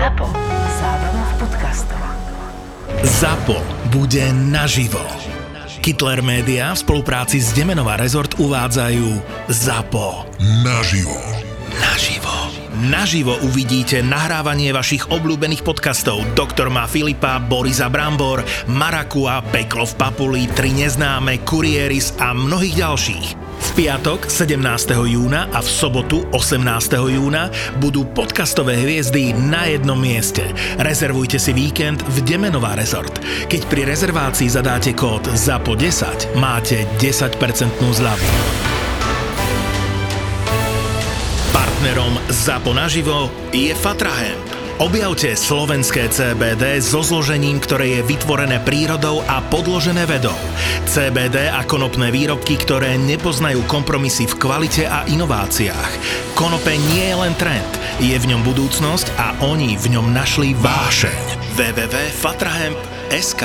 ZAPO. Zábrná v podcastov. ZAPO bude naživo. Kittler Media v spolupráci s Demenová rezort uvádzajú ZAPO. Naživo. Naživo. Naživo uvidíte nahrávanie vašich obľúbených podcastov Doktor má Filipa, Borisa Brambor, Marakua, Peklo v Papuli, Tri neznáme, Kurieris a mnohých ďalších. V piatok 17. júna a v sobotu 18. júna budú podcastové hviezdy na jednom mieste. Rezervujte si víkend v Demenová rezort. Keď pri rezervácii zadáte kód ZAPO10, máte 10% zľavu. Partnerom ZAPO naživo je Fatrahem. Objavte slovenské CBD so zložením, ktoré je vytvorené prírodou a podložené vedou. CBD a konopné výrobky, ktoré nepoznajú kompromisy v kvalite a inováciách. Konope nie je len trend, je v ňom budúcnosť a oni v ňom našli vášeň. www.fatrahemp.sk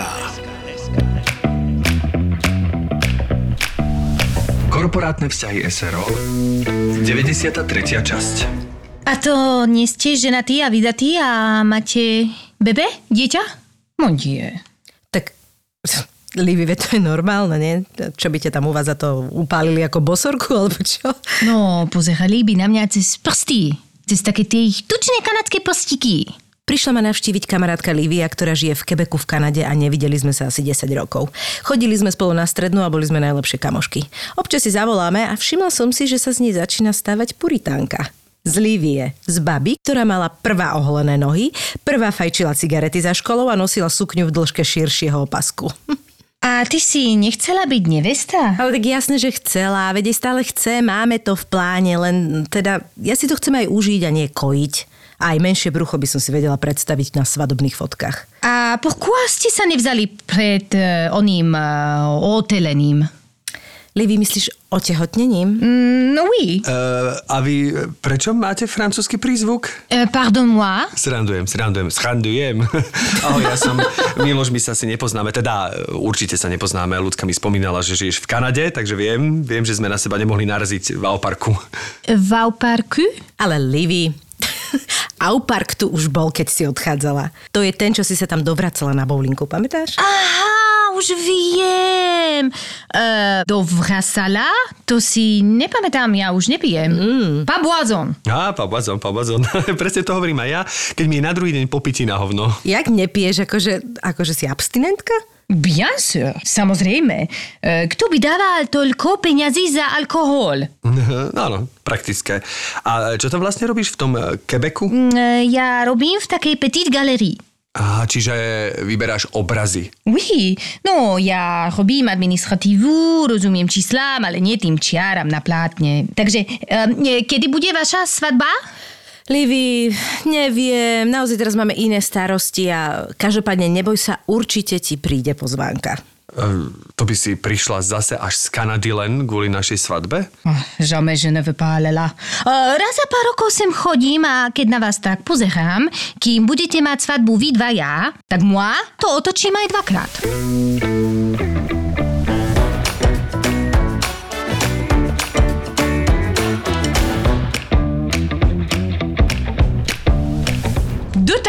Korporátne vzťahy SRO 93. časť A to nie ste ženatí a vydatí a máte bebe? Dieťa? No nie. Tak, Livi, veď to je normálne, nie? Čo by te tam u vás za to upálili ako bosorku, alebo čo? No, pozerali by na mňa cez prsty. Cez také tie ich tučné kanadské prstíky. Prišla ma navštíviť kamarátka Livia, ktorá žije v Quebecu v Kanade a nevideli sme sa asi 10 rokov. Chodili sme spolu na strednú a boli sme najlepšie kamošky. Občas si zavoláme a všimla som si, že sa z nej začína stávať puritánka. Z Lívie, z baby, ktorá mala prvá oholené nohy, prvá fajčila cigarety za školou a nosila sukňu v dĺžke širšieho opasku. A ty si nechcela byť nevesta? Ale tak jasne, že chcela, veď stále chce, máme to v pláne, len teda ja si to chcem aj užiť a nie kojiť. A aj menšie brucho by som si vedela predstaviť na svadobných fotkách. A pourquoi ste sa nevzali pred uh, oným uh, otelením? Livi, myslíš otehotnením? Mm, no oui. Uh, a vy prečo máte francúzsky prízvuk? Uh, pardon moi? Srandujem, srandujem, schrandujem. Ahoj, ja som Miloš, my sa asi nepoznáme, teda e, určite sa nepoznáme. Ľudka mi spomínala, že žiješ v Kanade, takže viem, viem, že sme na seba nemohli naraziť v Auparku. Vauparku? Ale Livi, Aupark tu už bol, keď si odchádzala. To je ten, čo si sa tam dovracala na bowlinku, pamätáš? Aha, už viem. Uh, do Vrasala? To si nepamätám, ja už nepijem. Mm. Pabuazon. Á, pabazon, pabazon. Presne to hovorím aj ja, keď mi je na druhý deň popití na hovno. Jak nepiješ, akože, akože si abstinentka? Bien sûr, samozrejme. Uh, kto by dával toľko peňazí za alkohol? Áno, praktické. A čo tam vlastne robíš v tom eh, Quebecu? Uh, ja robím v takej petite galerii. Á, čiže vyberáš obrazy. Oui, no ja robím administratívu, rozumiem číslám, ale nie tým čiaram na plátne. Takže, um, kedy bude vaša svadba? Livi, neviem, naozaj teraz máme iné starosti a každopádne neboj sa, určite ti príde pozvánka. Uh, to by si prišla zase až z Kanady len kvôli našej svadbe? Oh, jamais je ne veux pas aller là. Uh, raz za pár rokov sem chodím a keď na vás tak pozerám, kým budete mať svadbu vy dva ja, tak moi to otočím aj dvakrát.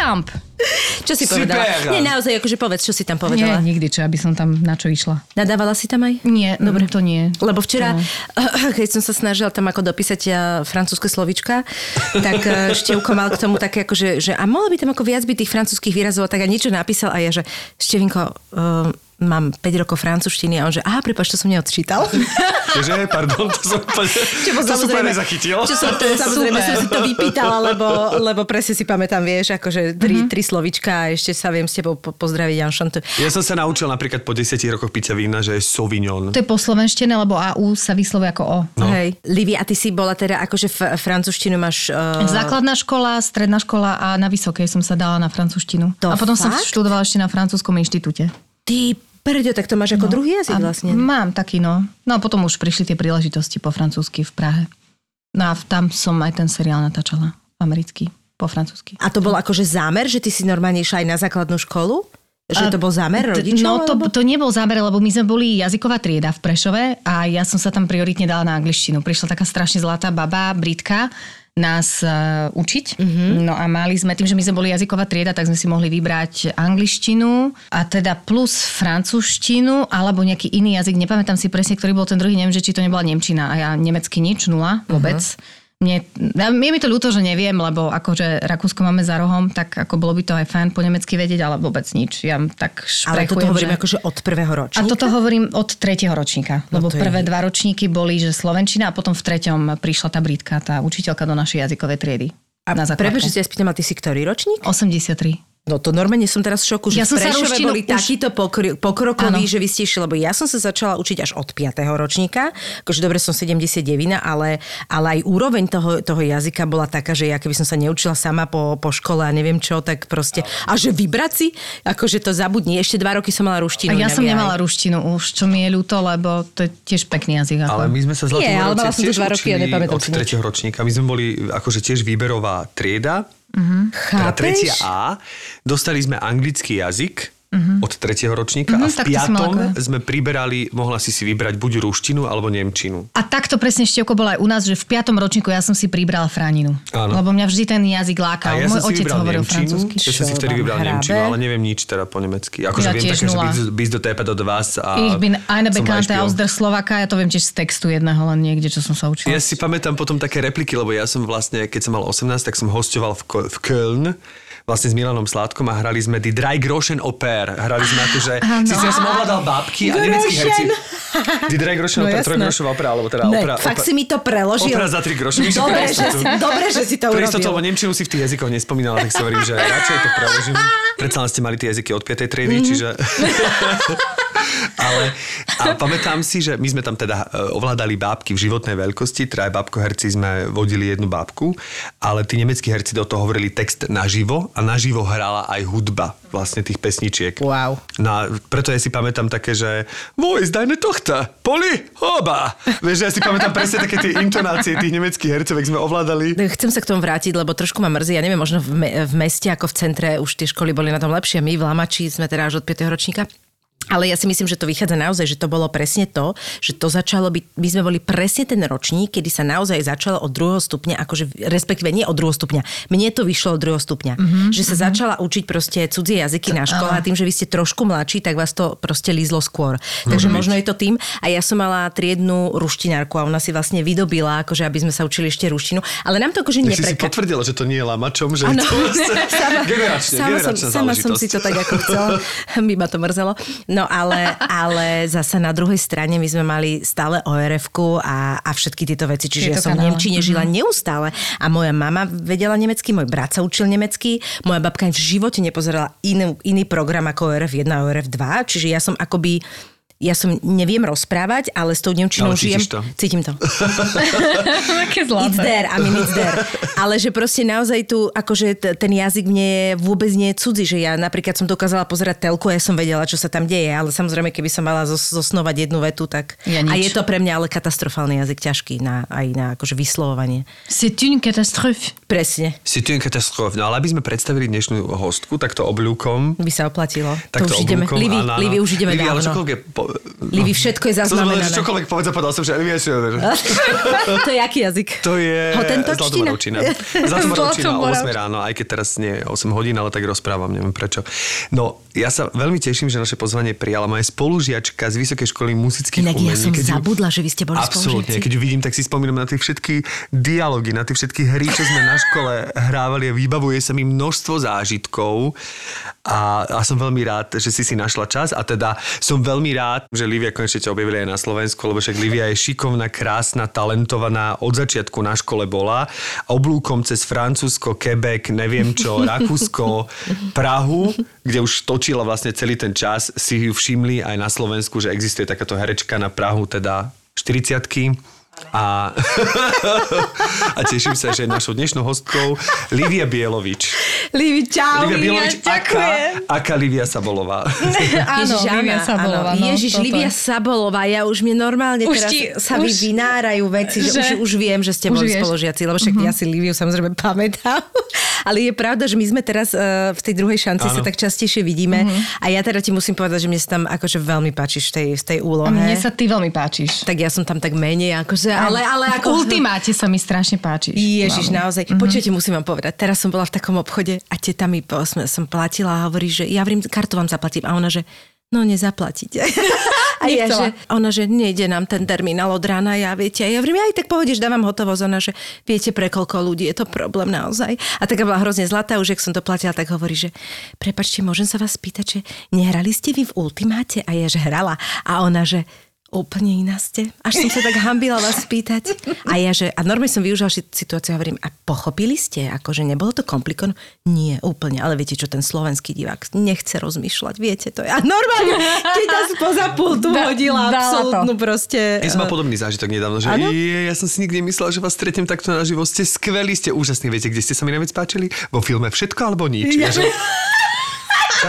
Tamp! Čo si Super. povedala? Nie, naozaj, akože povedz, čo si tam povedala. Nie, nikdy, čo aby som tam na čo išla. Nadávala si tam aj? Nie, dobre, to nie. Lebo včera, No. keď som sa snažila tam ako dopísať francúzske slovička, tak uh, Števko mal k tomu také akože, že a mohlo by tam ako viac byť tých francúzskych výrazov, tak a niečo napísal a ja, že Števinko, uh, mám 5 rokov francúzštiny a on že, aha, prepáč, to som neodčítal. Že, pardon, to som úplne, bol to super nezachytil. Čo som, to, samozrejme som si to vypýtala, lebo, lebo presne si pamätám, vieš, akože tri, Mhm. tri slovička a ešte sa viem s tebou po- pozdraviť, Janšon. Ja som sa naučil napríklad po 10 rokoch pitia vína, že je Sauvignon. To je po slovenštine, lebo AU sa vyslovuje ako O. No. Hej. Livi, a ty si bola teda, akože f- francúzštinu máš... Uh... Základná škola, stredná škola a na vysokej som sa dala na francúzštinu. To a potom som fakt? študovala ešte na francúzskom inštitúte. Ty Prďo, tak to máš ako druhý jazyk vlastne. Mám taký, no. No a potom už prišli tie príležitosti po francúzsky v Prahe. No a tam som aj ten seriál natáčala. Americký, po francúzsky. A to bol akože zámer, že ty si normálne išla aj na základnú školu? Že to bol zámer rodičov? No to, alebo? to nebol zámer, lebo my sme boli jazyková trieda v Prešove a ja som sa tam prioritne dala na angličtinu. Prišla taká strašne zlatá baba, Britka, nás uh, učiť. Mm-hmm. No a mali sme, tým, že my sme boli jazyková trieda, tak sme si mohli vybrať angličtinu a teda plus francúzštinu alebo nejaký iný jazyk, nepamätám si presne, ktorý bol ten druhý, neviem, že či to nebola nemčina a ja nemecky nič, nula, vôbec. Uh-huh. Mne, je mi to ľúto, že neviem, lebo akože Rakúsko máme za rohom, tak ako bolo by to aj fajn po nemecky vedieť, ale vôbec nič. Ja tak Ale toto hovorím že... akože od prvého ročníka? A toto hovorím od tretieho ročníka, no lebo prvé je... dva ročníky boli, že Slovenčina a potom v treťom prišla tá Britka, tá učiteľka do našej jazykovej triedy. A prepáč, že si ja spýtam, a ty si ktorý ročník? 83. No to normálne som teraz v šoku, že ja som v Prešove boli už... takýto pokr- pokrokoví, ano. že vy ste išli, lebo ja som sa začala učiť až od 5. ročníka, akože dobre som 79, ale, ale aj úroveň toho, toho jazyka bola taká, že ja keby som sa neučila sama po, po škole a neviem čo, tak proste, a že vybrať si, akože to zabudni. Ešte dva roky som mala ruštinu. A ja som nemala aj. ruštinu už, čo mi je ľúto, lebo to je tiež pekný jazyk. Ako. Ale my sme sa zlatom ale mala som to dva roky a nepamätám od tretieho ročníka. My sme boli akože tiež výberová trieda, Uh-huh. Teda tretia A. Dostali sme anglický jazyk, uh-huh. od tretieho ročníka uh-huh, a v piatom sme priberali, mohla si si vybrať buď ruštinu alebo nemčinu. A takto presne števko bolo aj u nás, že v piatom ročníku ja som si pribrala fráninu. Áno. Lebo mňa vždy ten jazyk lákal. ja Môj otec hovoril nemčinu, francúzsky. Ja som si vtedy vybral hrabe. nemčinu, ale neviem nič teda po nemecky. Akože ja viem také, nula. že bis do tepa do vás a Ich bin eine bekannte aus der Slovaka, ja to viem tiež z textu jedného len niekde, čo som sa učila. Ja si pamätám potom také repliky, lebo ja som vlastne, keď som mal 18, tak som hostoval v, v Köln vlastne s Milanom Sládkom a hrali sme Die Drei Groschen Oper. Hrali sme akože, si ja som ovládal bábky a nemeckí herci. Die Drei Groschen no, Oper, Trojgrošová opera, alebo teda ne, opera, fakt opera, si mi to preložil. Opera za 3 groše. Dobre, že dobre, že si to urobil. Pre lebo Nemčinu si v tých jazykoch nespomínala, tak si hovorím, že radšej to preložím. Predsa ste mali tie jazyky od 5. triedy, mm-hmm. čiže... Ale a pamätám si, že my sme tam teda e, ovládali bábky v životnej veľkosti, traja bábkoherci sme vodili jednu bábku, ale tí nemeckí herci do toho hovorili text naživo a naživo hrala aj hudba vlastne tých pesničiek. Wow. No a preto ja si pamätám také, že Voj, zdajme tohta, poli, hoba. Vieš, ja si pamätám presne také tie intonácie tých nemeckých hercov, sme ovládali. Chcem sa k tomu vrátiť, lebo trošku ma mrzí, ja neviem, možno v, me- v meste ako v centre už tie školy boli na tom lepšie. My v Lamači sme teda až od 5. ročníka ale ja si myslím, že to vychádza naozaj, že to bolo presne to, že to začalo byť, my sme boli presne ten ročník, kedy sa naozaj začalo od druhého stupňa, akože respektíve nie od druhého stupňa, mne to vyšlo od druhého stupňa, mm-hmm, že sa mm-hmm. začala učiť proste cudzie jazyky na škole a tým, že vy ste trošku mladší, tak vás to proste lízlo skôr. Takže možno je to tým. A ja som mala triednu ruštinárku a ona si vlastne vydobila, akože aby sme sa učili ešte ruštinu, ale nám to akože nepreka... si potvrdila, že to nie je lamačom, že ano. to sama, generačne, sama, som, sama som si to tak ako chcela, by ma to mrzelo. No ale, ale zase na druhej strane my sme mali stále orf a, a všetky tieto veci, čiže Tieto ja som v Nemčine žila mm-hmm. neustále a moja mama vedela nemecky, môj brat sa učil nemecky, moja babka v živote nepozerala iný, iný program ako ORF1 a ORF2, čiže ja som akoby ja som neviem rozprávať, ale s tou nemčinou no, žijem. To. Cítim to. Aké It's there, I mean it's there. Ale že proste naozaj tu, akože t- ten jazyk mne je vôbec nie je cudzí, že ja napríklad som dokázala pozerať telku a ja som vedela, čo sa tam deje, ale samozrejme, keby som mala zos- zosnovať jednu vetu, tak... Ja a je to pre mňa ale katastrofálny jazyk, ťažký na, aj na akože vyslovovanie. C'est une catastrophe. Presne. C'est une catastrophe. No ale aby sme predstavili dnešnú hostku, tak to oblúkom... By sa oplatilo. Tak to, to už ideme. Livi, Livi, už ideme Livi, dávno. Ale po, Livi, všetko je zaznamenané. To čokoľvek povedal, povedal som, že vieš, To je aký jazyk? To je Hotentočtina. Zlatomoravčina o 8 ráno, aj keď teraz nie 8 hodín, ale tak rozprávam, neviem prečo. No, ja sa veľmi teším, že naše pozvanie prijala moja spolužiačka z Vysokej školy muzických Inak umení. ja som keď zabudla, že vy ste boli Absolútne, keď ju vidím, tak si spomínam na tie všetky dialógy, na tie všetky hry, čo sme na škole hrávali a vybavuje sa mi množstvo zážitkov a, a som veľmi rád, že si si našla čas a teda som veľmi rád, že Livia konečne ťa objavili aj na Slovensku, lebo však Livia je šikovná, krásna, talentovaná, od začiatku na škole bola. Oblúkom cez Francúzsko, Quebec, neviem čo, Rakúsko, Prahu, kde už točila vlastne celý ten čas, si ju všimli aj na Slovensku, že existuje takáto herečka na Prahu, teda 40 a, a teším sa, že našou dnešnou hostkou Livia Bielovič. Livi, čau. Livia Bilovič, aká, ďakujem. aká Livia Sabolová. Áno, Ježiš, Livia Sabolová. áno. no, Ježiš, toto. Livia Sabolová, ja už mi normálne Už teraz ti- sa mi už- vynárajú veci, že, že- už, už viem, že ste už boli vieš. spolužiaci, lebo však ja si Liviu samozrejme pamätám. Ale je pravda, že my sme teraz uh, v tej druhej šanci sa Áno. tak častejšie vidíme a ja teda ti musím povedať, že mne sa tam akože veľmi páčiš v tej, v tej úlohe. A mne sa ty veľmi páčiš. Tak ja som tam tak menej, akože, ale, ale v ako... ultimáte sa mi strašne páčiš. Ježiš, Mami. naozaj. Mm-hmm. Počujete, musím vám povedať. Teraz som bola v takom obchode a teta mi po, som, som platila a hovorí, že ja vrím, kartu vám zaplatím. A ona, že no nezaplatíte. A ja, že, ona, že nejde nám ten terminál od rána, ja viete. A ja hovorím, ja aj tak pohodieš, dávam hotovosť. Ona, že viete, pre koľko ľudí je to problém naozaj. A taká bola hrozne zlatá, už jak som to platila, tak hovorí, že prepačte, môžem sa vás spýtať, že nehrali ste vy v ultimáte? A ja, že hrala. A ona, že úplne iná ste. Až som sa tak hambila vás spýtať. A ja, že, a normálne som využila si- situáciu a hovorím, a pochopili ste, akože nebolo to komplikované? Nie, úplne, ale viete čo, ten slovenský divák nechce rozmýšľať, viete to. A normálne, keď nás poza pultu Da- hodila dala to. absolútnu proste... Ja som mal podobný zážitok nedávno, že je, ja som si nikdy nemyslel, že vás stretnem takto na živo. Ste skvelí, ste úžasní. Viete, kde ste sa mi najviac páčili? Vo filme Všetko alebo nič. Ja. že...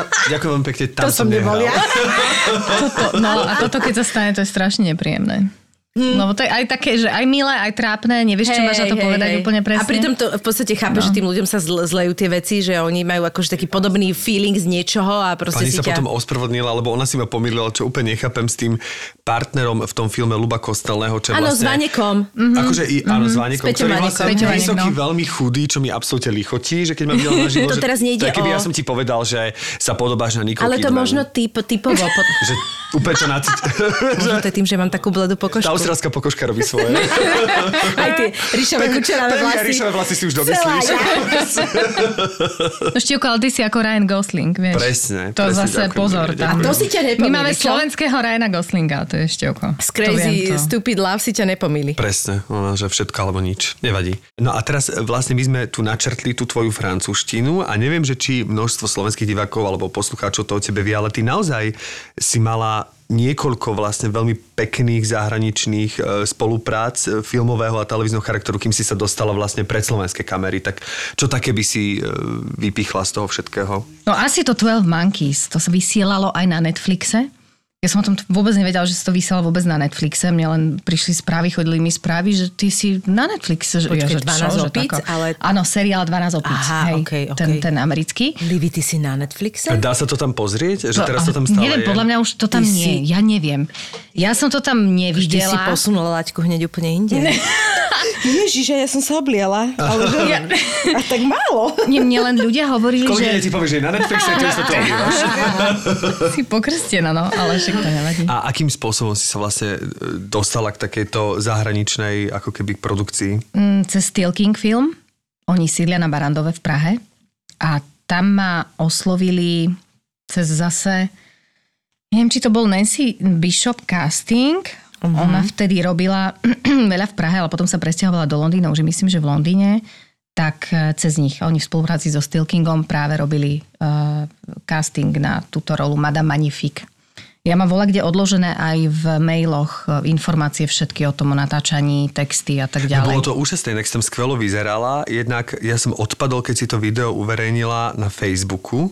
Ďakujem veľmi pekne, tam To som nebol nehral. ja. Toto, no a toto, keď sa stane, to je strašne nepríjemné. Hm. Lebo to je aj také, že aj milé, aj trápne, nevieš, čo máš na to povedať úplne presne. A pritom to v podstate chápe, no. že tým ľuďom sa zle, zlejú tie veci, že oni majú akože taký podobný feeling z niečoho a proste Pani si sa ťa... potom ospravedlnila, lebo ona si ma pomýlila, čo úplne nechápem s tým partnerom v tom filme Luba Kostelného, čo Áno, s vlastne... Vanekom. Akože i, áno, s Vanekom, S Peťom ktorý je Vanekom. vlastne Peťo vysoký, no. veľmi chudý, čo mi absolútne lichotí, že keď ma videl na živo, To že, teraz nejde to keby o- ja som ti povedal, že sa podobáš na Nicole Ale to možno typ, typovo. Po... Že úplne to. Možno to je tým, že mám takú bledú pokožku. Austrálska pokožka robí svoje. Aj tie ríšové kučeravé vlasy. ríšové vlasy si už domyslíš. No Števko, ale ty si ako Ryan Gosling, vieš. Presne, To presne, zase ďakujem, pozor. ďakujem. Tam. To si ťa nepomýli, My máme čo? slovenského Ryana Goslinga, to je Števko. Z Crazy to. Stupid Love si ťa nepomýli. Presne, ona, že všetko alebo nič. Nevadí. No a teraz e, vlastne my sme tu načrtli tú tvoju francúzštinu a neviem, že či množstvo slovenských divákov alebo poslucháčov to o tebe vie, ale ty naozaj si mala niekoľko vlastne veľmi pekných zahraničných e, spoluprác e, filmového a televízneho charakteru, kým si sa dostala vlastne pred slovenské kamery. Tak čo také by si e, vypichla z toho všetkého? No asi to 12 Monkeys, to sa vysielalo aj na Netflixe. Ja som o tom vôbec nevedela, že sa to vysiela vôbec na Netflixe. Mne len prišli správy, chodili mi správy, že ty si na Netflixe. Že, Počkaj, ja, že 12 čo, že opíc, tako- ale- Áno, seriál 12 opíc. Aha, hej, okej, okej. Ten, ten americký. Livi, ty si na Netflixe? Dá sa to tam pozrieť? Že teraz to tam stále Neviem, je? podľa mňa už to tam Ty nie. si- Ja neviem. Ja som to tam nevidela. si posunula laťku hneď úplne inde. Ježiš, ja som sa obliala. Ale že... Ja, A tak málo. nie, mne len ľudia hovorili, Kolegyne že ti povie, že je na Netflixe, ty už sa to obývaš. si pokrstená, no, ale však to nevadí. A akým spôsobom si sa vlastne e, dostala k takejto zahraničnej ako keby produkcii? Mm, cez Steel King film. Oni sídlia na Barandove v Prahe a tam ma oslovili cez zase, neviem, či to bol Nancy Bishop casting. Uh-huh. Ona vtedy robila veľa v Prahe, ale potom sa presťahovala do Londýna, už myslím, že v Londýne. Tak eh, cez nich, oni v spolupráci so Steel Kingom práve robili uh, casting na túto rolu Madame Magnifique. Ja mám voľa kde odložené aj v mailoch eh, informácie všetky o tom o natáčaní, texty a tak ďalej. bolo to úžasné, si tam skvelo vyzerala. Jednak ja som odpadol, keď si to video uverejnila na Facebooku.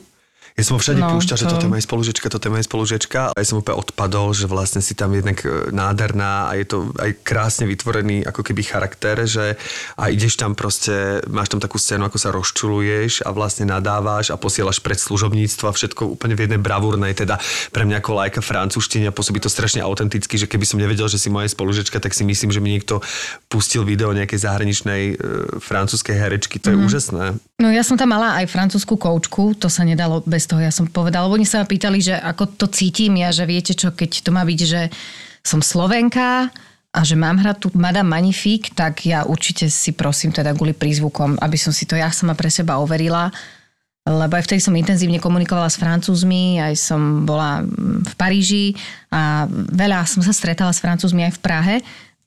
Ja som ho všade No, púšťal, že to- toto je moja spolužička, toto je moja spolužička. A ja som úplne odpadol, že vlastne si tam jednak e, nádherná a je to aj krásne vytvorený ako keby charakter, že a ideš tam proste, máš tam takú scénu, ako sa rozčuluješ a vlastne nadávaš a posielaš pred služobníctvo a všetko úplne v jednej bravúrnej, teda pre mňa ako lajka francúzštine a pôsobí to strašne autenticky, že keby som nevedel, že si moja spolužička, tak si myslím, že mi niekto pustil video nejakej zahraničnej e, francúzskej herečky. To je mm-hmm. úžasné. No ja som tam mala aj francúzsku koučku, to sa nedalo bez toho, ja som povedala, lebo oni sa ma pýtali, že ako to cítim ja, že viete čo, keď to má byť, že som Slovenka a že mám hrať tu Madame Magnifique, tak ja určite si prosím teda kvôli prízvukom, aby som si to ja sama pre seba overila, lebo aj vtedy som intenzívne komunikovala s Francúzmi, aj som bola mm, v Paríži a veľa som sa stretala s Francúzmi aj v Prahe,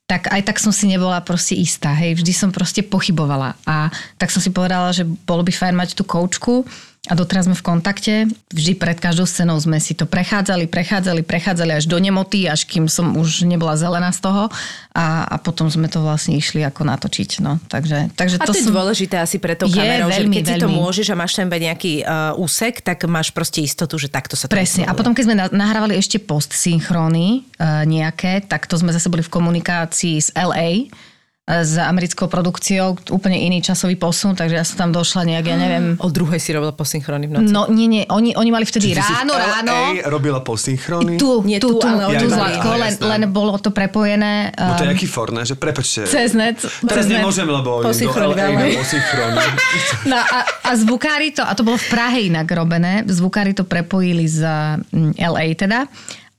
tak aj tak som si nebola proste istá, hej, vždy som proste pochybovala a tak som si povedala, že bolo by fajn mať tú koučku a doteraz sme v kontakte. Vždy pred každou scénou sme si to prechádzali, prechádzali, prechádzali až do nemoty, až kým som už nebola zelená z toho a, a potom sme to vlastne išli ako natočiť. No. Takže, takže A to, je som... dôležité asi pre tou kamerou, veľmi, že keď si to veľmi. môžeš a máš tam nejaký uh, úsek, tak máš proste istotu, že takto sa to Presne. A vyslovuje. potom, keď sme na- nahrávali ešte postsynchróny uh, nejaké, tak to sme zase boli v komunikácii s LA, e, s americkou produkciou, úplne iný časový posun, takže ja som tam došla nejak, ja neviem... O druhej si robila posynchrony v noci. No nie, nie, oni, oni mali vtedy si ráno, LA ráno. robila posynchrony? Tu, Nie tu, tu, tu, ale tu, Zlatko, len, len bolo to prepojené No to je um, aký forné, že prepačte. cez net. Teraz cez net. nemôžem, lebo posynchrony. No a, a zvukári to, a to bolo v Prahe inak robené, zvukári to prepojili z mm, LA teda.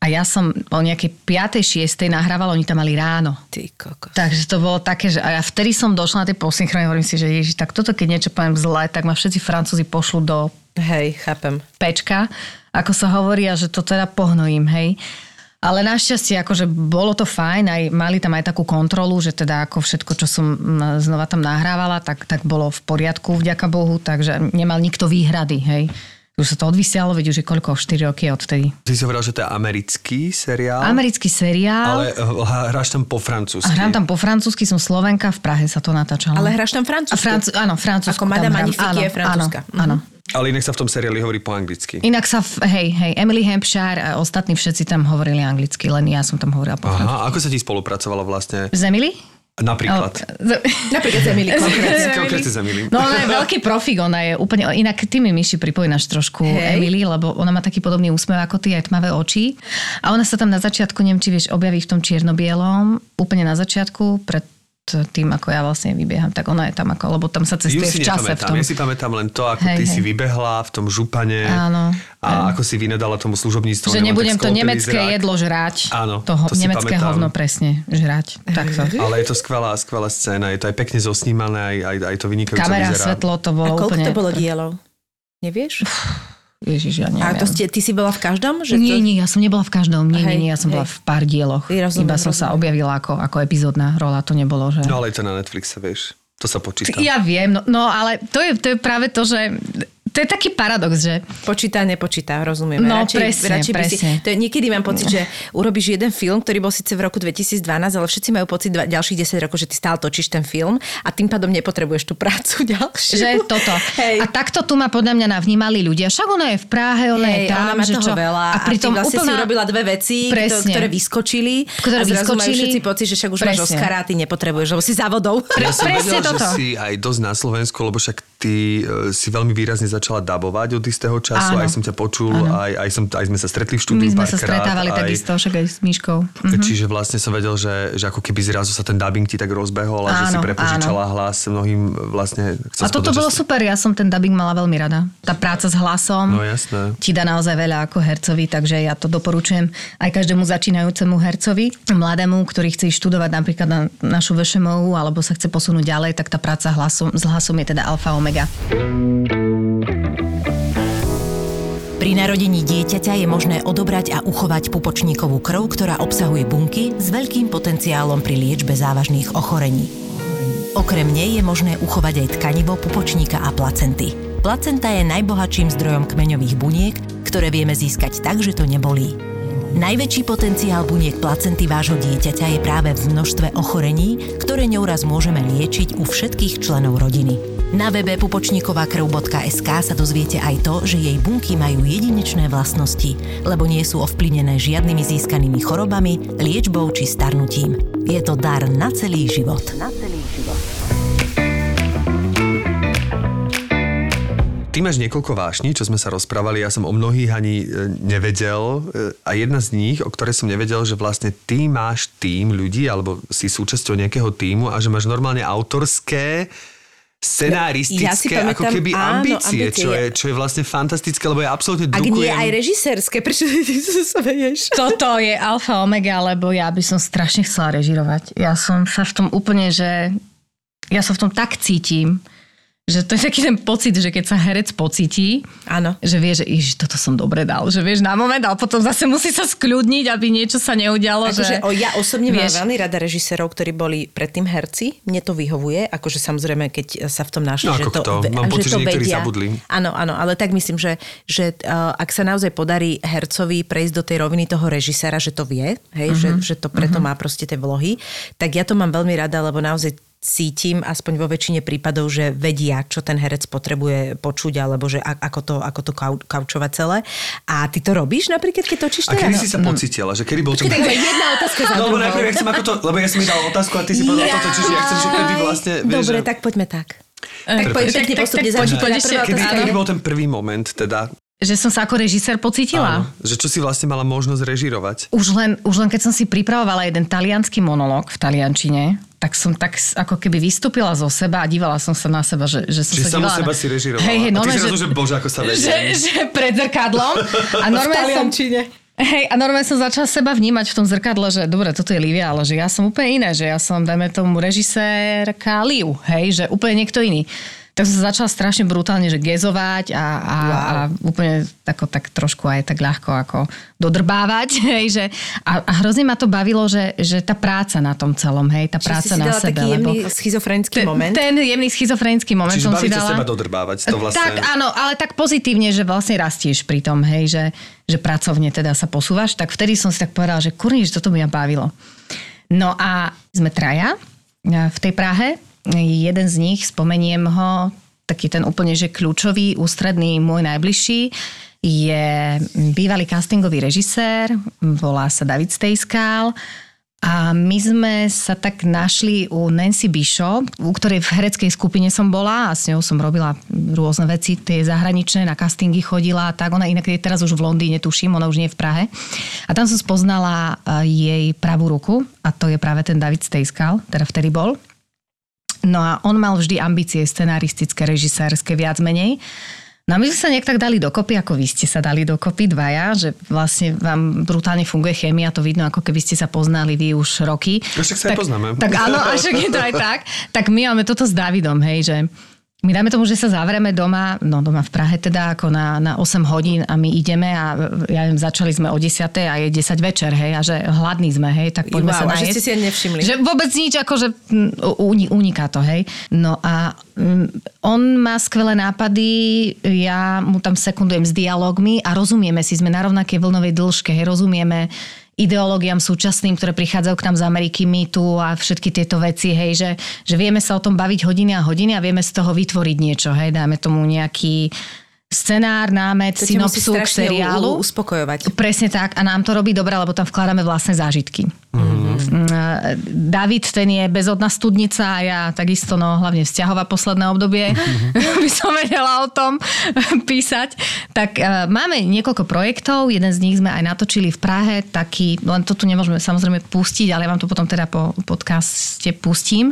A ja som o nejakej 5. 6. nahrávala, oni tam mali ráno. Ty kokos. Takže to bolo také, že a ja vtedy som došla na tie posynchrony, hovorím si, že ježiš, tak toto keď niečo poviem zle, tak ma všetci francúzi pošlu do Hej, chápem. pečka, ako sa hovorí, a že to teda pohnojím, hej. Ale našťastie, akože bolo to fajn, aj mali tam aj takú kontrolu, že teda ako všetko, čo som znova tam nahrávala, tak, tak bolo v poriadku, vďaka Bohu, takže nemal nikto výhrady, hej. Už sa to odvysialo, veď už je koľko, 4 roky odtedy. Ty si hovorila, že to je americký seriál, Americký seriál, ale eh, hráš tam po francúzsky. a hrám tam po francúzsky, som Slovenka, v Prahe sa to natáčalo. Ale hráš tam a francúzsku. Franc- áno, francúzsku Ako Madame. Magnifique je francúzska. Áno, áno. Ale inak sa v tom seriáli hovorí po anglicky. Inak sa, v, hej, hej, Emily Hampshire a ostatní všetci tam hovorili anglicky, len ja som tam hovorila po francúzsky. Aha, ako sa ti spolupracovalo vlastne? Z Emily? Napríklad. Napríklad z Emily konkrétne. Emily. No ona je veľký profik, ona je úplne, inak ty mi myši pripomínaš trošku Hej. Emily, lebo ona má taký podobný úsmev ako ty, aj tmavé oči. A ona sa tam na začiatku, neviem, či vieš, objaví v tom čierno-bielom, úplne na začiatku, pred tým, ako ja vlastne vybieham, tak ona je tam ako, lebo tam sa Ju cestuje si v čase v tom. Ja si pamätám len to, ako Hej, ty hej. si vybehla v tom župane Áno. a ako si vynadala tomu služobníctvu. Že nebudem to nemecké zrak. jedlo žrať. Áno, Toho to nemecké pamätám. hovno presne žrať. Takto. Ale je to skvelá, skvelá scéna, je to aj pekne zosnímané, aj, aj, aj to vynikajúco Kamera, vyzerá. svetlo, to A bolo koľko úplne... to bolo dielov? Nevieš? Ježiš, ja neviem. A to ste, ty si bola v každom? Že Nie, to... nie, ja som nebola v každom. Nie, Hej, nie, nie, ja som hej. bola v pár dieloch. Rozumiem, Iba som sa rozumiem. objavila ako, ako epizódna rola, to nebolo, že... No ale je to na Netflixe, vieš. To sa počíta. Ja viem, no, no ale to je, to je práve to, že to je taký paradox, že Počíta, nepočíta, rozumieme. No, radšej, presne, radšej by si, presne. to je, niekedy mám pocit, že urobíš jeden film, ktorý bol síce v roku 2012, ale všetci majú pocit dva, ďalších 10 rokov, že ty stále točíš ten film a tým pádom nepotrebuješ tú prácu ďalšiu. že toto. Hej. A takto tu ma podľa mňa navnímali ľudia. Však ona je v Prahe, ona je Hej, tam. ona má že toho čo? veľa a pritom ty vlastne úplná... si urobila dve veci, Presne. ktoré vyskočili Ktoré a zrazu majú vyskočili. všetci pocit, že však už máš Presne. Oscara a ty nepotrebuješ, lebo si závodou. Ja Presne vedel, toto. že si aj dosť na Slovensku, lebo však ty e, si veľmi výrazne začala dabovať od istého času, Áno. aj som ťa počul, aj, aj, som, aj sme sa stretli v My štúdiu sme sa stretávali aj, takisto, však aj s Myškou. Mhm. Čiže vlastne som vedel, že, že ako keby zrazu sa ten dubbing ti tak rozbehol a že si Áno, prepožičala hlas mnohým vlastne... A toto povedať, bolo si- super, ja som ten dubbing mala veľmi rada. Tá práca s hlasom No jasné. ti dá naozaj veľa ako hercovi, takže ja to doporučujem aj každému začínajúcemu hercovi, mladému, ktorý chce študovať napríklad na našu VŠMU alebo sa chce posunúť ďalej, tak tá práca hlasom, s hlasom je teda alfa omega. Pri narodení dieťaťa je možné odobrať a uchovať pupočníkovú krv, ktorá obsahuje bunky s veľkým potenciálom pri liečbe závažných ochorení. Okrem nej je možné uchovať aj tkanivo pupočníka a placenty. Placenta je najbohatším zdrojom kmeňových buniek, ktoré vieme získať tak, že to nebolí. Najväčší potenciál buniek placenty vášho dieťaťa je práve v množstve ochorení, ktoré ňou raz môžeme liečiť u všetkých členov rodiny. Na webe pupočníkovakrv.sk sa dozviete aj to, že jej bunky majú jedinečné vlastnosti, lebo nie sú ovplyvnené žiadnymi získanými chorobami, liečbou či starnutím. Je to dar na celý život. Na celý život. Ty máš niekoľko vášní, čo sme sa rozprávali, ja som o mnohých ani e, nevedel e, a jedna z nich, o ktorej som nevedel, že vlastne ty máš tým ľudí, alebo si súčasťou nejakého týmu a že máš normálne autorské scenaristické Ja si ako keby áno, ambície, ambície. čo je, čo je vlastne fantastické, lebo ja absolútne Ak nie drukujem... aj režisérske, prečo ty sa smeješ? Toto je alfa omega, lebo ja by som strašne chcela režirovať. Ja som sa v tom úplne, že ja sa v tom tak cítim, že to je taký ten pocit, že keď sa herec pocíti, Áno. že vie, že iž, toto som dobre dal, že vieš na moment, ale potom zase musí sa skľudniť, aby niečo sa neudialo. Akože, že, o, ja osobne vieš, mám veľmi rada režisérov, ktorí boli predtým herci. Mne to vyhovuje, akože samozrejme, keď sa v tom našli, No, že to, kto? Mám že pocit, to že niektorí vedia. zabudli. Áno, áno, ale tak myslím, že, že uh, ak sa naozaj podarí hercovi prejsť do tej roviny toho režiséra, že to vie, hej, Mhm. že, že to preto má proste tie vlohy, tak ja to mám veľmi rada, lebo naozaj cítim, aspoň vo väčšine prípadov, že vedia, čo ten herec potrebuje počuť, alebo že ako to, ako to kau, kaučovať celé. A ty to robíš napríklad, keď točíš A kedy si sa pocítila? Že kedy bol ten... Počkaj, tak jedna otázka za No, lebo najprv ja chcem ako to, lebo ja som mi dal otázku a ty si povedal toto, čiže ja chcem, že kedy vlastne... vieš, Dobre, že- tak poďme tak. Tak Prepáč. poď Tak- pekne postupne. prvá Kedy, kedy bol ten prvý moment teda? Že som sa ako režisér pocítila. Áno, že čo si vlastne mala možnosť režirovať? Už len, už len keď som si pripravovala jeden talianský monológ v taliančine, tak som tak ako keby vystúpila zo seba a dívala som sa na seba, že, že som Čiže sa dívala seba na... si režirovala. Hej, hej, a ty si zrazu, že bože, ako sa vedie. že, že pred zrkadlom. A normálne som, Hej, a normálne som začala seba vnímať v tom zrkadle, že dobre, toto je Livia, ale že ja som úplne iné, že ja som, dajme tomu, režisérka Liu, hej, že úplne niekto iný. Tak som sa začala strašne brutálne, že gezovať a, a, wow. a úplne tako, tak trošku aj tak ľahko ako dodrbávať, hej, že a, a hrozne ma to bavilo, že, že tá práca na tom celom, hej, tá Čiže práca si si na dala sebe. taký lebo jemný schizofrenický ten, moment. ten jemný schizofrenický moment Čiže som si dala. seba dodrbávať, to vlastne... Tak áno, ale tak pozitívne, že vlastne rastieš pri tom, hej, že, že pracovne teda sa posúvaš, tak vtedy som si tak povedala, že kurní, že toto mi bavilo. No a sme traja v tej Prahe. Jeden z nich, spomeniem ho, taký ten úplne, že kľúčový, ústredný, môj najbližší, je bývalý castingový režisér, volá sa David Stejskal a my sme sa tak našli u Nancy Bishop, u ktorej v hereckej skupine som bola a s ňou som robila rôzne veci, tie zahraničné, na castingy chodila a tak. Ona inak je teraz už v Londýne, tuším, ona už nie je v Prahe. A tam som spoznala eh, jej pravú ruku a to je práve ten David Stejskal, teda vtedy bol. No a on mal vždy ambície scenaristické, režisérske, viac menej. No a my sme sa nejak tak dali dokopy, ako vy ste sa dali dokopy dvaja, že vlastne vám brutálne funguje chémia, to vidno, ako keby ste sa poznali vy už roky. Však sa aj poznáme. Tak áno, a však je to aj tak. Tak my máme toto s Davidom, hej, že my dáme tomu, že sa zavrieme doma, no doma v Prahe teda, ako na, na 8 hodín a my ideme a ja neviem, začali sme o 10 a je 10 večer, hej, a že hladní sme, hej, tak poďme Wow, sa najesť. že ste si nevšimli. Že vôbec nič, akože uni- uniká to, hej. No a on má skvelé nápady, ja mu tam sekundujem s dialogmi a rozumieme si, sme na rovnakej vlnovej dĺžke, hej, rozumieme ideológiám súčasným, ktoré prichádzajú k nám z Ameriky, mýtu a všetky tieto veci, hej, že, že vieme sa o tom baviť hodiny a hodiny a vieme z toho vytvoriť niečo, hej, dáme tomu nejaký scenár, námet, To synopsu k seriálu. uspokojovať. Presne tak a nám to robí dobre, lebo tam vkladáme vlastné zážitky. Mm-hmm. David, ten je bezodná studnica a ja takisto, no hlavne vzťahová posledné obdobie, by som vedela o tom písať. Tak uh, máme niekoľko projektov, jeden z nich sme aj natočili v Prahe, taký, len to tu nemôžeme samozrejme pustiť, ale ja vám to potom teda po podcaste pustím.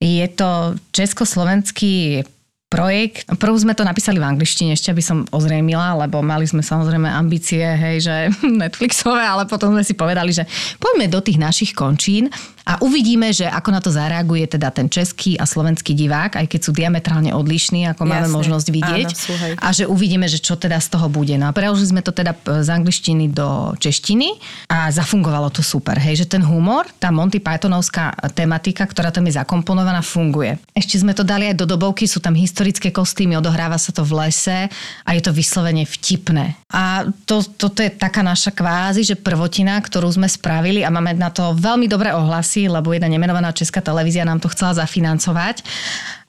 Je to československý projekt. Prv sme to napísali v angličtine, ešte aby som ozrejmila, lebo mali sme samozrejme ambície, hej, že Netflixové, ale potom sme si povedali, že poďme do tých našich končín a uvidíme, že ako na to zareaguje teda ten český a slovenský divák, aj keď sú diametrálne odlišní, ako máme Jasne. možnosť vidieť. Áno, sú, a že uvidíme, že čo teda z toho bude. No a preložili sme to teda z angličtiny do češtiny a zafungovalo to super. Hej, že ten humor, tá Monty Pythonovská tematika, ktorá tam je zakomponovaná, funguje. Ešte sme to dali aj do dobovky, sú tam historické kostýmy, odohráva sa to v lese a je to vyslovene vtipné. A to, toto je taká naša kvázi, že prvotina, ktorú sme spravili a máme na to veľmi dobré ohlasy, lebo jedna nemenovaná česká televízia nám to chcela zafinancovať.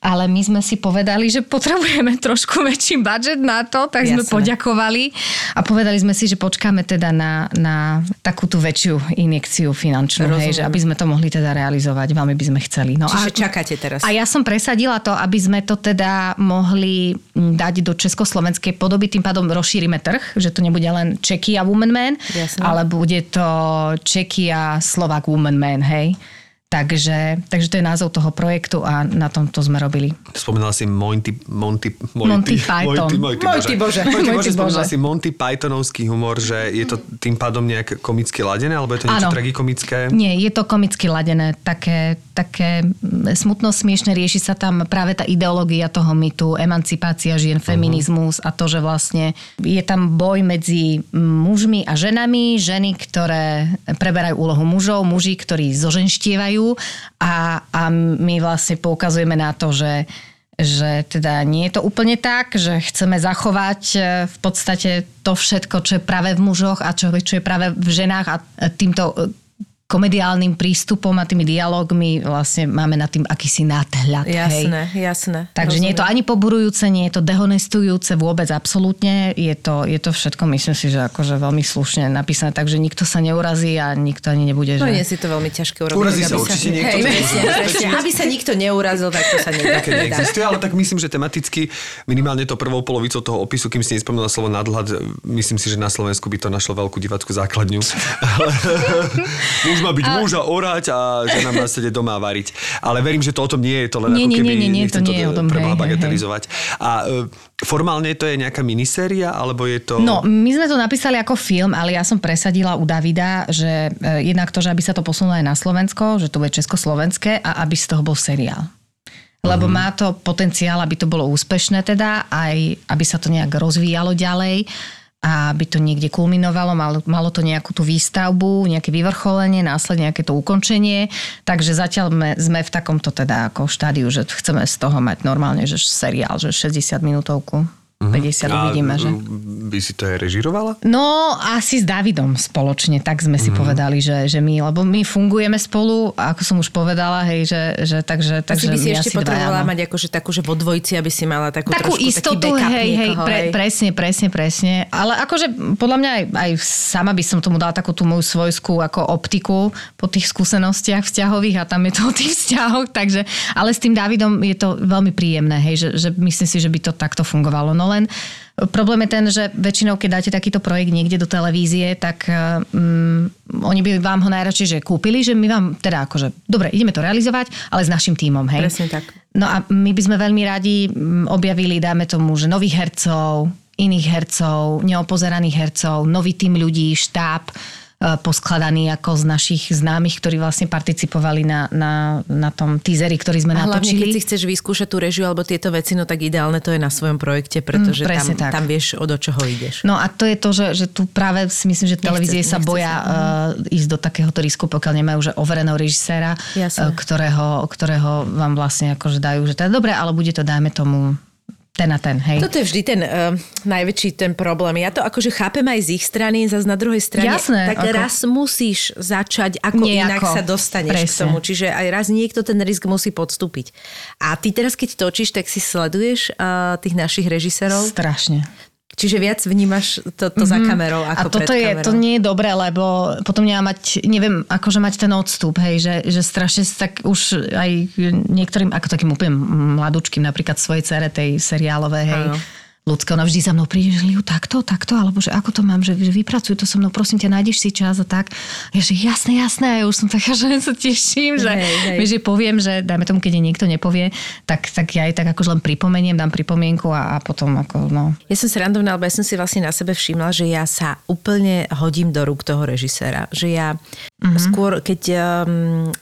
Ale my sme si povedali, že potrebujeme trošku väčší budget na to, tak sme Jasné. poďakovali a povedali sme si, že počkáme teda na, na takú tú väčšiu injekciu finančnú, hej, že aby sme to mohli teda realizovať, veľmi by sme chceli. No Čiže a, čakáte teraz. a ja som presadila to, aby sme to teda mohli dať do československej podoby, tým pádom rozšírime trh, že to nebude len Čeky a Woman Man, Jasné. ale bude to Čeky a Slovak Woman Man, hej. Takže, takže to je názov toho projektu a na tomto sme robili. Spomínala si Monty... Monty, Monty Python. Monty, Monty, Monty Bože. Monty Monty Bože, spomínala Bože. si Monty Pythonovský humor, že je to tým pádom nejak komicky ladené, alebo je to niečo Áno. tragikomické? Nie, je to komicky ladené, také také mm, smutno smiešne, rieši sa tam práve tá ideológia toho mytu, emancipácia žien, feminizmus a to, že vlastne je tam boj medzi mužmi a ženami, ženy, ktoré preberajú úlohu mužov, muži, ktorí zoženštievajú a, a my vlastne poukazujeme na to, že že teda nie je to úplne tak, že chceme zachovať e, v podstate to všetko, čo je práve v mužoch a čo, čo je práve v ženách a týmto e, komediálnym prístupom a tými dialogmi vlastne máme na tým akýsi náhľad. Jasné, hej. jasné. Takže rozumiem. nie je to ani poburujúce, nie je to dehonestujúce vôbec absolútne. Je to, je to všetko, myslím si, že akože veľmi slušne napísané, takže nikto sa neurazí a nikto ani nebude. No že... nie si to veľmi ťažké urobiť. Urazí sa určite niekto. Hej, presne, presne. Aby sa nikto neurazil, tak to sa nedá. Také neexistuje, ale tak myslím, že tematicky minimálne to prvou polovicou toho opisu, kým si nespomínala slovo nadhľad, myslím si, že na Slovensku by to našlo veľkú divackú základňu. Muž má byť muž a orať a žena má sedieť doma a variť. Ale verím, že to o tom nie je, to len Nie, ako nie, keby nie, nie, nie, to nie je o tom, hej, hej, bagatelizovať. A e, formálne to je nejaká miniséria, alebo je to... No, my sme to napísali ako film, ale ja som presadila u Davida, že e, jednak to, že aby sa to posunulo aj na Slovensko, že to bude československé a aby z toho bol seriál. Lebo Mhm. má to potenciál, aby to bolo úspešné teda, aj aby sa to nejak rozvíjalo ďalej aby to niekde kulminovalo, malo, malo to nejakú tú výstavbu, nejaké vyvrcholenie, následne nejaké to ukončenie. Takže zatiaľ sme, sme v takomto teda ako štádiu, že chceme z toho mať normálne, že seriál, že 60 minútovku. 50 A uvidíme, že... by si to aj režirovala? No, asi s Davidom spoločne, tak sme si mm. povedali, že, že my, lebo my fungujeme spolu, ako som už povedala, hej, že, že takže, Takže by si ešte asi potrebovala dvaja, no. mať akože takú, že vo dvojici, aby si mala takú, Takú trošku istotu, taký backup hej, hej, niekoho, pre, hej. presne, presne, presne. Ale akože podľa mňa aj, aj sama by som tomu dala takú tú moju svojskú ako optiku po tých skúsenostiach vzťahových a tam je to o tých vzťahoch, takže, ale s tým Davidom je to veľmi príjemné, hej, že, že myslím si, že by to takto fungovalo. No len Problém je ten, že väčšinou, keď dáte takýto projekt niekde do televízie, tak um, oni by vám ho najradšej že kúpili, že my vám teda akože, dobre, ideme to realizovať, ale s našim tímom, hej. Presne tak. No a my by sme veľmi radi mm, objavili, dáme tomu, že nových hercov, iných hercov, neopozeraných hercov, nový tým ľudí, štáb, poskladaný ako z našich známych, ktorí vlastne participovali na, na, na tom teaseri, ktorý sme A hlavne, keď natočili. si chceš vyskúšať tú režiu alebo tieto veci, no tak ideálne to je na svojom projekte, pretože Mm, tam, tak. tam vieš, od čoho ideš. No a to je to, že, že tu práve si myslím, že televízie sa nechce boja sa, uh, ísť do takéhoto risku, pokiaľ nemajú že overeného režiséra, Jasné. uh, ktorého, ktorého vám vlastne akože dajú, že teda dobre, ale bude to dajme tomu ten a ten, hej. Toto je vždy ten uh, najväčší ten problém. Ja to akože chápem aj z ich strany, zase na druhej strane. Jasné, tak ako- raz musíš začať, ako Nejako. inak sa dostaneš Presne. k tomu. Čiže aj raz niekto ten risk musí podstúpiť. A ty teraz, keď točíš, tak si sleduješ uh, tých našich režisérov. Strašne. Čiže viac vnímaš to, to za kamerou Mhm. A ako toto pred je, kamerou. to nie je dobré, lebo potom nemá mať, neviem, akože mať ten odstup, hej, že, že strašne tak už aj niektorým, ako takým úplne mladúčkým, napríklad svojej cere tej seriálovej, hej, Áno. Ľudské, ona vždy za mnou príde, že Liu, takto, takto, alebo že ako to mám, že, že vypracuj to so mnou, prosím ťa, nájdeš si čas a tak. Ja že jasné, jasné, a ja už som taká, že sa teším, že, Hej, hej. že poviem, že dajme tomu, keď niekto nepovie, tak, tak ja aj tak akože len pripomeniem, dám pripomienku a, a potom ako, no, Ja som srandovná, lebo ja som si vlastne na sebe všimla, že ja sa úplne hodím do rúk toho režiséra. Že ja mm-hmm. skôr, keď um,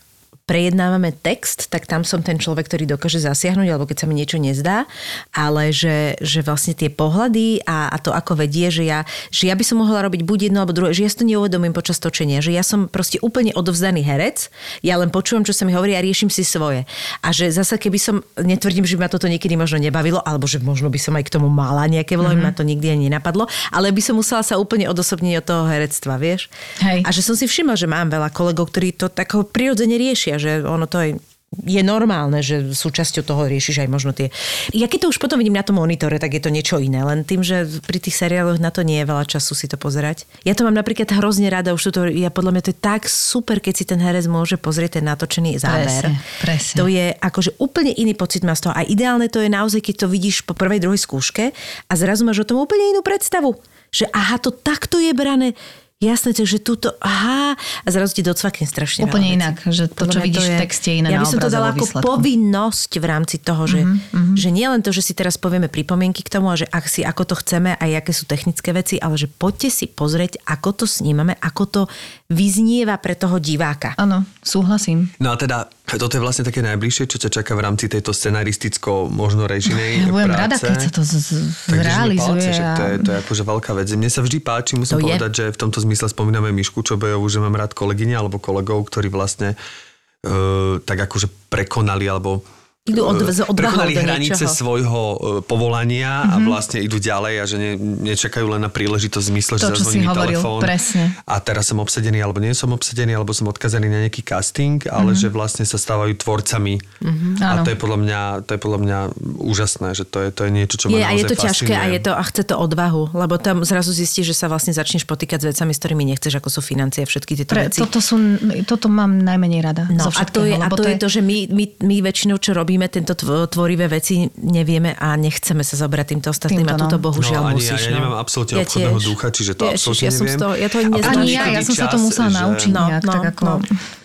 prejednávame text, tak tam som ten človek, ktorý dokáže zasiahnuť, alebo keď sa mi niečo nezdá, ale že, že vlastne tie pohľady a, a to ako vedie, že ja, že ja by som mohla robiť buď jedno alebo druhé, že ja si to neuvedomím počas točenia, že ja som proste úplne odovzdaný herec, ja len počúvam, čo sa mi hovorí a riešim si svoje. A že zasa keby som, netvrdím, že by ma toto niekedy možno nebavilo, alebo že možno by som aj k tomu mala nejaké vlohy, mm-hmm. ma to nikdy ani nenapadlo, ale by som musela sa úplne odosobniť od toho herectva, vieš? Hej. A že som si všimla, že mám veľa kolegov, ktorí to tak prirodzene riešia, že ono to je je normálne, že súčasťou toho riešiš aj možno tie... Ja keď to už potom vidím na tom monitore, tak je to niečo iné. Len tým, že pri tých seriáloch na to nie je veľa času si to pozerať. Ja to mám napríklad hrozne rada, už to, ja podľa mňa to je tak super, keď si ten herec môže pozrieť ten natočený záver. Presne, presne. To je akože úplne iný pocit má z toho. A ideálne to je naozaj, keď to vidíš po prvej, druhej skúške a zrazu máš o tom úplne inú predstavu. Že aha, to takto je brané Jasné, takže túto, aha, a zrazu ti docvakne strašne Úplne inak, že to, Podľa čo vidíš v texte, je iné Ja by som to dala ako výsledku. povinnosť v rámci toho, že, mm-hmm. že nie len to, že si teraz povieme pripomienky k tomu a že ak si, ako to chceme a aké sú technické veci, ale že poďte si pozrieť, ako to snímame, ako to vyznieva pre toho diváka. Áno, súhlasím. No a teda, toto je vlastne také najbližšie, čo ťa čaká v rámci tejto scenaristicko, možno režinej Ja budem práce. rada, keď sa to z- zrealizuje. palce, že to je, a- to je akože veľká vec. Mne sa vždy páči, musím To je. povedať, že v tomto zmysle spomíname Mišku Čobejovú, že mám rád kolegyne alebo kolegov, ktorí vlastne uh, tak akože prekonali alebo Idú od- z prekonali hranice niečoho. svojho uh, povolania mm-hmm. a vlastne idú ďalej a že ne, nečakajú len na príležitosť v zmysle, To, že zazvoní si hovoril, telefón presne. a teraz som obsedený alebo nie som obsedený alebo som odkazaný na nejaký casting, ale mm-hmm. že vlastne sa stávajú tvorcami mm-hmm. a Áno. to je podľa mňa, to je podľa mňa úžasné, že to je, to je niečo, čo ma Je, a je to ťažké a, je to, a chce to odvahu, lebo tam zrazu zistíš, že sa vlastne začneš potýkať s vecami, s ktorými nechceš, ako sú financie a všetky tieto Pre, veci. toto, sú, toto mám najmenej rada. No a to je, a lebo to je to, že my, my, my väčšinou, čo robíme, tento tvo- tvorivé veci nevieme a nechceme sa zobrať týmto ostatným Týmto, a no. túto bohužiaľ no, ani musíš. ja, ja no. nemám absolútne Ja obchodného tiež. ducha, čiže to Ježiš, absolútne ja som neviem. toho, ja to ani Ani ja, ja som sa to musela že- naučiť No, nejak, no, tak ako... no.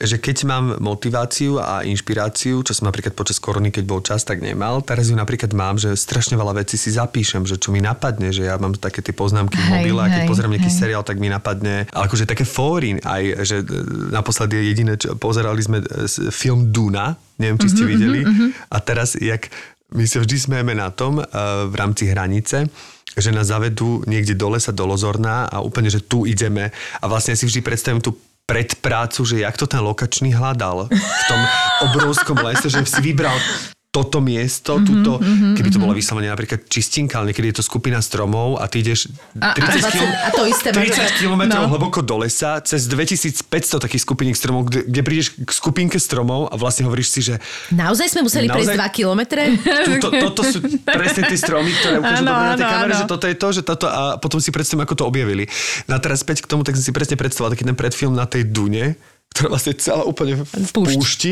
že keď mám motiváciu a inšpiráciu, čo som napríklad počas korony, keď bol čas, tak nemal, teraz ju napríklad mám, že strašne veľa vecí si zapíšem, že čo mi napadne, že ja mám také tie poznámky v Hej, mobile a keď hej, pozerám nejaký hej. seriál, tak mi napadne, ale akože také fóry, aj, že e, naposledy je jediné, čo pozerali sme e, film Duna, neviem, či ste Mhm, videli, a teraz, jak my sa vždy smejeme na tom e, v rámci hranice, že nás zavedú niekde do lesa, do Lozorná a úplne, že tu ideme. A vlastne si vždy predstavím tú predprácu, že jak to ten lokačný hľadal v tom obrovskom lese, že si vybral toto miesto, Mhm, túto, keby to bola vyslovene napríklad čistinka, ale niekedy je to skupina stromov a ty ideš A- a 30, 20 km, a to isté máš 30 kilometrov No. hlboko do lesa, cez 2500 takých skupiniek stromov, kde, kde prídeš k skupinke stromov a vlastne hovoríš si, že Naozaj sme museli Naozaj? prejsť 2 kilometre? Tuto, toto sú presne tie stromy, ktoré ukážu Áno, dobre na tej kamere, že toto je to, že toto a potom si predstavím, ako to objavili. No a teraz späť k tomu, tak som si presne predstavoval taký ten predfilm na tej Dune, ktorá vlastne celá úplne v, Púšť. púšti.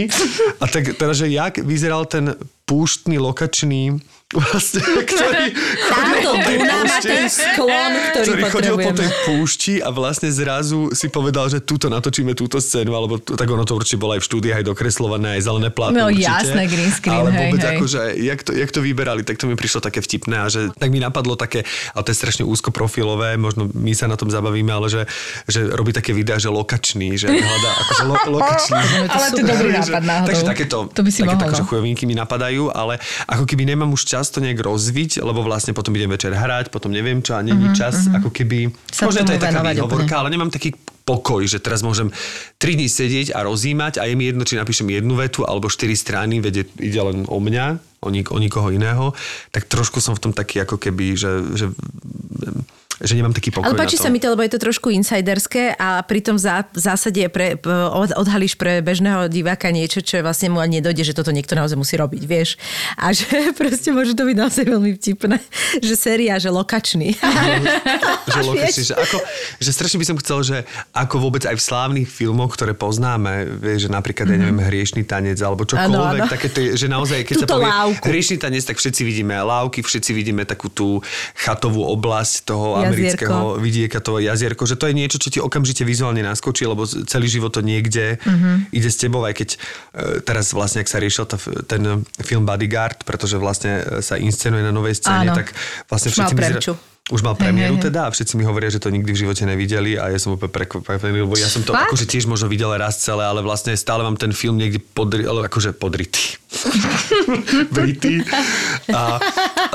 A tak teraz, že jak vyzeral ten púštny lokačný vlastne, ktorý chodil po tej púšti, sklon, ktorý ktorý chodil po tej púšti a vlastne zrazu si povedal, že túto natočíme túto scénu, alebo tak ono to určite bolo aj v štúdiách aj dokreslované, aj zelené plátno No, určite. jasné, green screen, Ale vôbec hej. akože, jak to, jak to vyberali, tak to mi prišlo také vtipné a že tak mi napadlo také, ale to je strašne úzko profilové, možno my sa na tom zabavíme, ale že, že robí také videá, že lokačný, že hľadá akože lo, lokačný. Ale to je dobrý nápad náhodou. Takže takéto, To by si takéto mohol, akože no. chujovinky mi napadajú, ale ako keby nemám už čas to nejak rozviť, lebo vlastne potom idem večer hrať, potom neviem čo a není čas, ako keby... Mhm, Sa možno to je taká výhovorka, ale nemám taký pokoj, že teraz môžem 3 dní sedieť a rozímať a je mi jedno, či napíšem jednu vetu alebo 4 strany, veď je- ide len o mňa, o, nik- o nikoho iného, tak trošku som v tom taký ako keby, že, že, že nemám taký pokoj Ale páči sa mi to, lebo je to trošku insiderské a pritom v zá- v zásade pre, odhalíš pre bežného diváka niečo, čo vlastne mu ani nedojde, že toto niekto naozaj musí robiť, vieš. A že proste môže to byť naozaj veľmi vtipné, že séria, že lokačný. že, lokačný, že, ako, že strašne by som chcel, že ako vôbec aj v slávnych filmoch, ktoré poznáme, vieš, že napríklad, ja neviem, hriešný tanec alebo čokoľvek, Áno, áno. také tie, že naozaj, keď sa Túto povie lávku. hriešný tanec, tak všetci vidíme lávky, všetci vidíme takú tú chatovú oblasť toho Jazierko. amerického vidieka, toho jazierko, že to je niečo, čo ti okamžite vizuálne naskočí, lebo celý život to niekde Mhm. ide s tebou, aj keď e, teraz vlastne, ak sa riešil tá, ten film Bodyguard, pretože vlastne e, sa inscenuje na novej scéne, Áno. tak vlastne Už mal už mal Hej, premiéru hej, hej. teda a všetci mi hovoria, že to nikdy v živote nevideli a ja som úplne prekvapený, lebo ja som to Fakt? akože tiež možno videl raz celé, ale vlastne stále mám ten film niekde podri, ale akože podritý. Britý. A,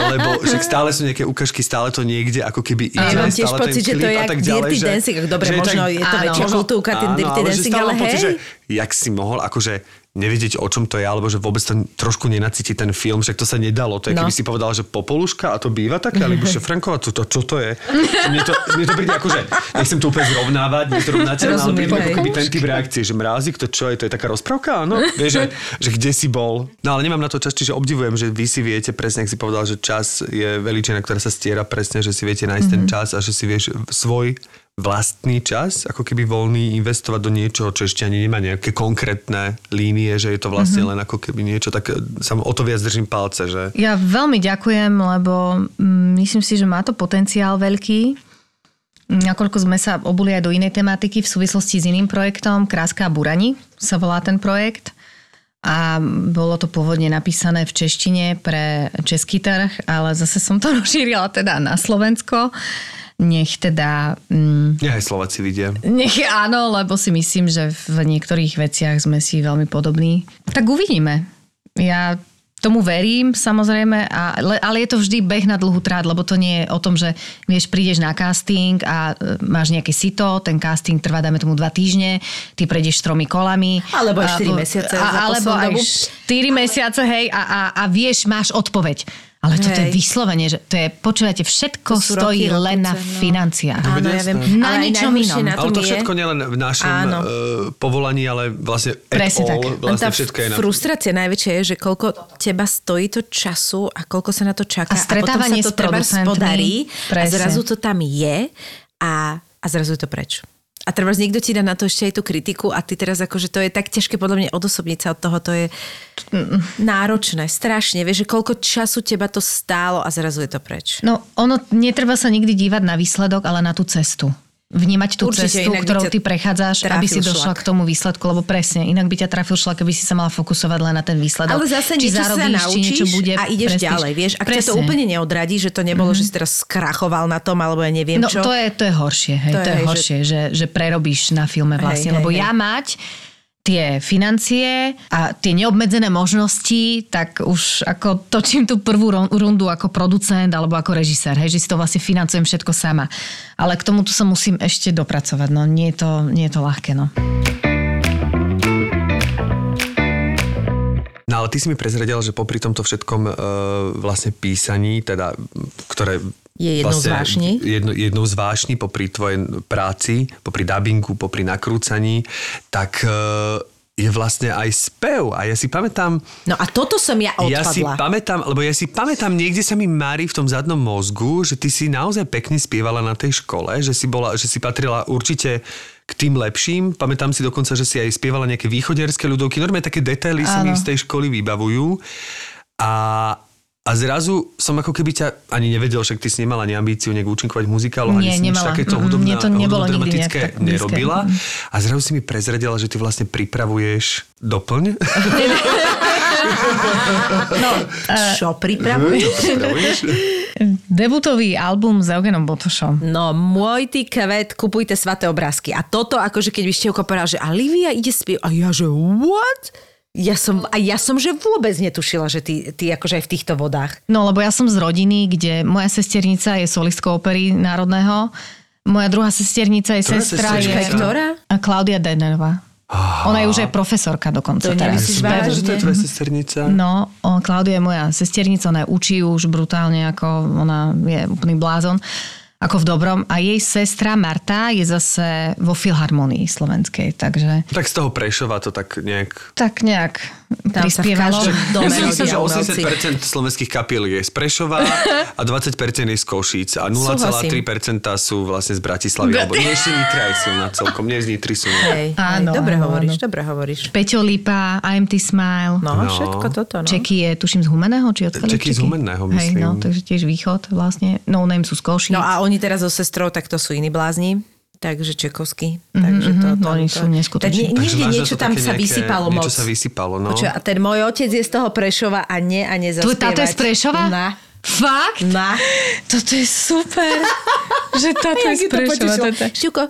lebo však stále sú nejaké ukážky, stále to niekde ako keby ide. Ja mám tiež pocit, že to je jak tak ďalej, Dirty že- Dancing. Dobre, že možno je to áno. väčšia kultúrka, ten Dirty ale Dancing, ale mám pocit, hej. že jak si mohol akože nevedieť, o čom to je, alebo že vôbec to trošku nenacíti ten film, však to sa nedalo. To je, No. keby si povedal, že popoluška a to býva také, alebo že Franková, to, to, čo to je? Mne to, mne to príde akože, nechcem to úplne zrovnávať, nezrovnateľné, ale príde ako keby ten typ reakcie, že mrázik, to čo je, to je taká rozprávka, áno? Vieš, že, že kde si bol? No ale nemám na to čas, čiže obdivujem, že vy si viete presne, ak si povedal, že čas je veličina, ktorá sa stiera presne, že si viete nájsť ten Mhm. čas a že si vieš svoj vlastný čas, ako keby voľný investovať do niečoho, čo ešte ani nemá nejaké konkrétne línie, že je to vlastne Mhm. len ako keby niečo, tak e, sa o to viac držím palce, že Ja veľmi ďakujem, lebo mm, myslím si, že má to potenciál veľký nakoľko sme sa obuli aj do inej tematiky v súvislosti s iným projektom, Kráska a Burani sa volá ten projekt. A bolo to pôvodne napísané v češtine pre český trh, ale zase som to rozšírila teda na Slovensko. Nech teda... Mm, Nech aj Slováci vidia. nech áno, lebo si myslím, že v niektorých veciach sme si veľmi podobní. Tak uvidíme. Ja tomu verím, samozrejme, a, le- ale je to vždy beh na dlhú trát, lebo to nie je o tom, že vieš, prídeš na casting a e, máš nejaké sito, ten casting trvá, dajme tomu dva týždne, ty prejdeš tromi kolami. Alebo aj A štyri po- mesiace A, za alebo aj dobu. 4 mesiace, hej, a, a, a vieš, máš odpoveď. Ale toto je Hej. vyslovene, že to je, počúvate, všetko To stojí roky, len na no. financiách. Áno, ja viem. Na Ale ničom inom. na Ale to je- všetko nielen v našom Áno. uh, povolaní, ale vlastne at Presne all, tak. Vlastne tá všetko je na... frustrácia najväčšia je, že koľko teba stojí to času a koľko sa na to čaká. A stretávanie potom sa to s treba podarí a zrazu to tam je a, a zrazu je to preč. A treba niekto ti dá na to ešte aj tú kritiku a ty teraz akože to je tak ťažké podľa mňa odosobniť sa od toho, to je náročné, strašne. Vieš, že koľko času teba to stálo a zrazu je to preč. No, ono, netreba sa nikdy dívať na výsledok, ale na tú cestu. Vnímať tú Určite, cestu, ktorou ty prechádzaš, aby si došla šlak. k tomu výsledku, lebo presne, inak by ťa trafil šlak, keby si sa mala fokusovať len na ten výsledok. Ale zase či niečo sa zarobíš, či naučíš niečo bude a ideš prestíž. ďalej, vieš. Ak ťa to Presne. Mhm. úplne neodradí, že to nebolo, že si teraz skrachoval na tom, alebo ja neviem No čo. to je, to je horšie, hej, To to, je, hej, že- horšie, že, že prerobíš na filme vlastne, hej, lebo hej. ja mať tie financie a tie neobmedzené možnosti, tak už ako točím tú prvú rundu ako producent alebo ako režisér, hej, že si to vlastne financujem všetko sama. Ale k tomuto sa musím ešte dopracovať, no nie je to, nie je to ľahké, no. No ale ty si mi prezradil, že popri tomto všetkom uh, vlastne písaní, teda, ktoré Je jednou z vášní. Jedno, jednou z vášní popri tvojej práci, popri dubbingu, popri nakrúcaní, tak uh, je vlastne aj spev. A ja si pamätám, No a toto som ja odpadla. ja si pamätám, lebo ja si pamätám, niekde sa mi mári v tom zadnom mozgu, že ty si naozaj pekne spievala na tej škole, že si, bola, že si patrila určite k tým lepším. Pamätám si dokonca, že si aj spievala nejaké východierské ľudovky. Normálne také detaily sa mi z tej školy vybavujú. A, a zrazu som ako keby ťa ani nevedel, však ty si nemala ani ambíciu nejak účinkovať v muzikálu, ani si nič takéto Mm, hudobné, to nebolo blízke. nerobila. A zrazu si mi prezradila, že ty vlastne pripravuješ doplň. no Čo pripravuješ? pripravuješ? debutový album s Eugenom Botošom. No, môj ty kvet, kupujte svaté obrázky. A toto, akože keď by ste povedal, že a Livia ide spievať. A ja, že what? Ja som, a ja som, že vôbec netušila, že ty, ty akože aj v týchto vodách. No, lebo ja som z rodiny, kde moja sesternica je solistkou opery národného, moja druhá sesternica je Ktorá sestra je... Ktorá? A Klaudia Denerová. Ona je už aj profesorka dokonca To teraz. rád, vážne? že to je tvoja sesternica. No, Klaudia je moja sesternica, ona učí už brutálne, ako ona je úplný blázon, ako v dobrom. A jej sestra Marta je zase vo Filharmonii slovenskej, takže Tak z toho Prešova to tak nejak... tak nejak Tam každom Ja si myslím, že rodia umelci. 80% slovenských kapiel je z Prešova a 20% je z Košíc a 0,3% sú vlastne z Bratislavy. Alebo nie ešte Nitra je silná celkom, nie z Nitry sú. Hej, Áno, hej, dobre áno, hovoríš, áno. dobre hovoríš. Peťo Lipa, IMT Smile. No, No. všetko toto, no. Čeky je, tuším, z Humeného, či odkiaľ je Čeky z Humenného, Hej, myslím. no, takže tiež východ vlastne. No Name sú z Košíc. No a oni teraz so sestrou, tak to sú iní blázni. Takže Čekovský. Takže to, mhm, to, oni to, sú neskutoční. Tak niekde niečo tam sa nejaké- vysypalo moc. Niečo sa vysypalo, no. Počuj, a ten môj otec je z toho Prešova a nie a Tu, nezaspievať. táto je z Prešova? Na. Fakt? Na. Toto je super. že táto je z Prešova. potešilo.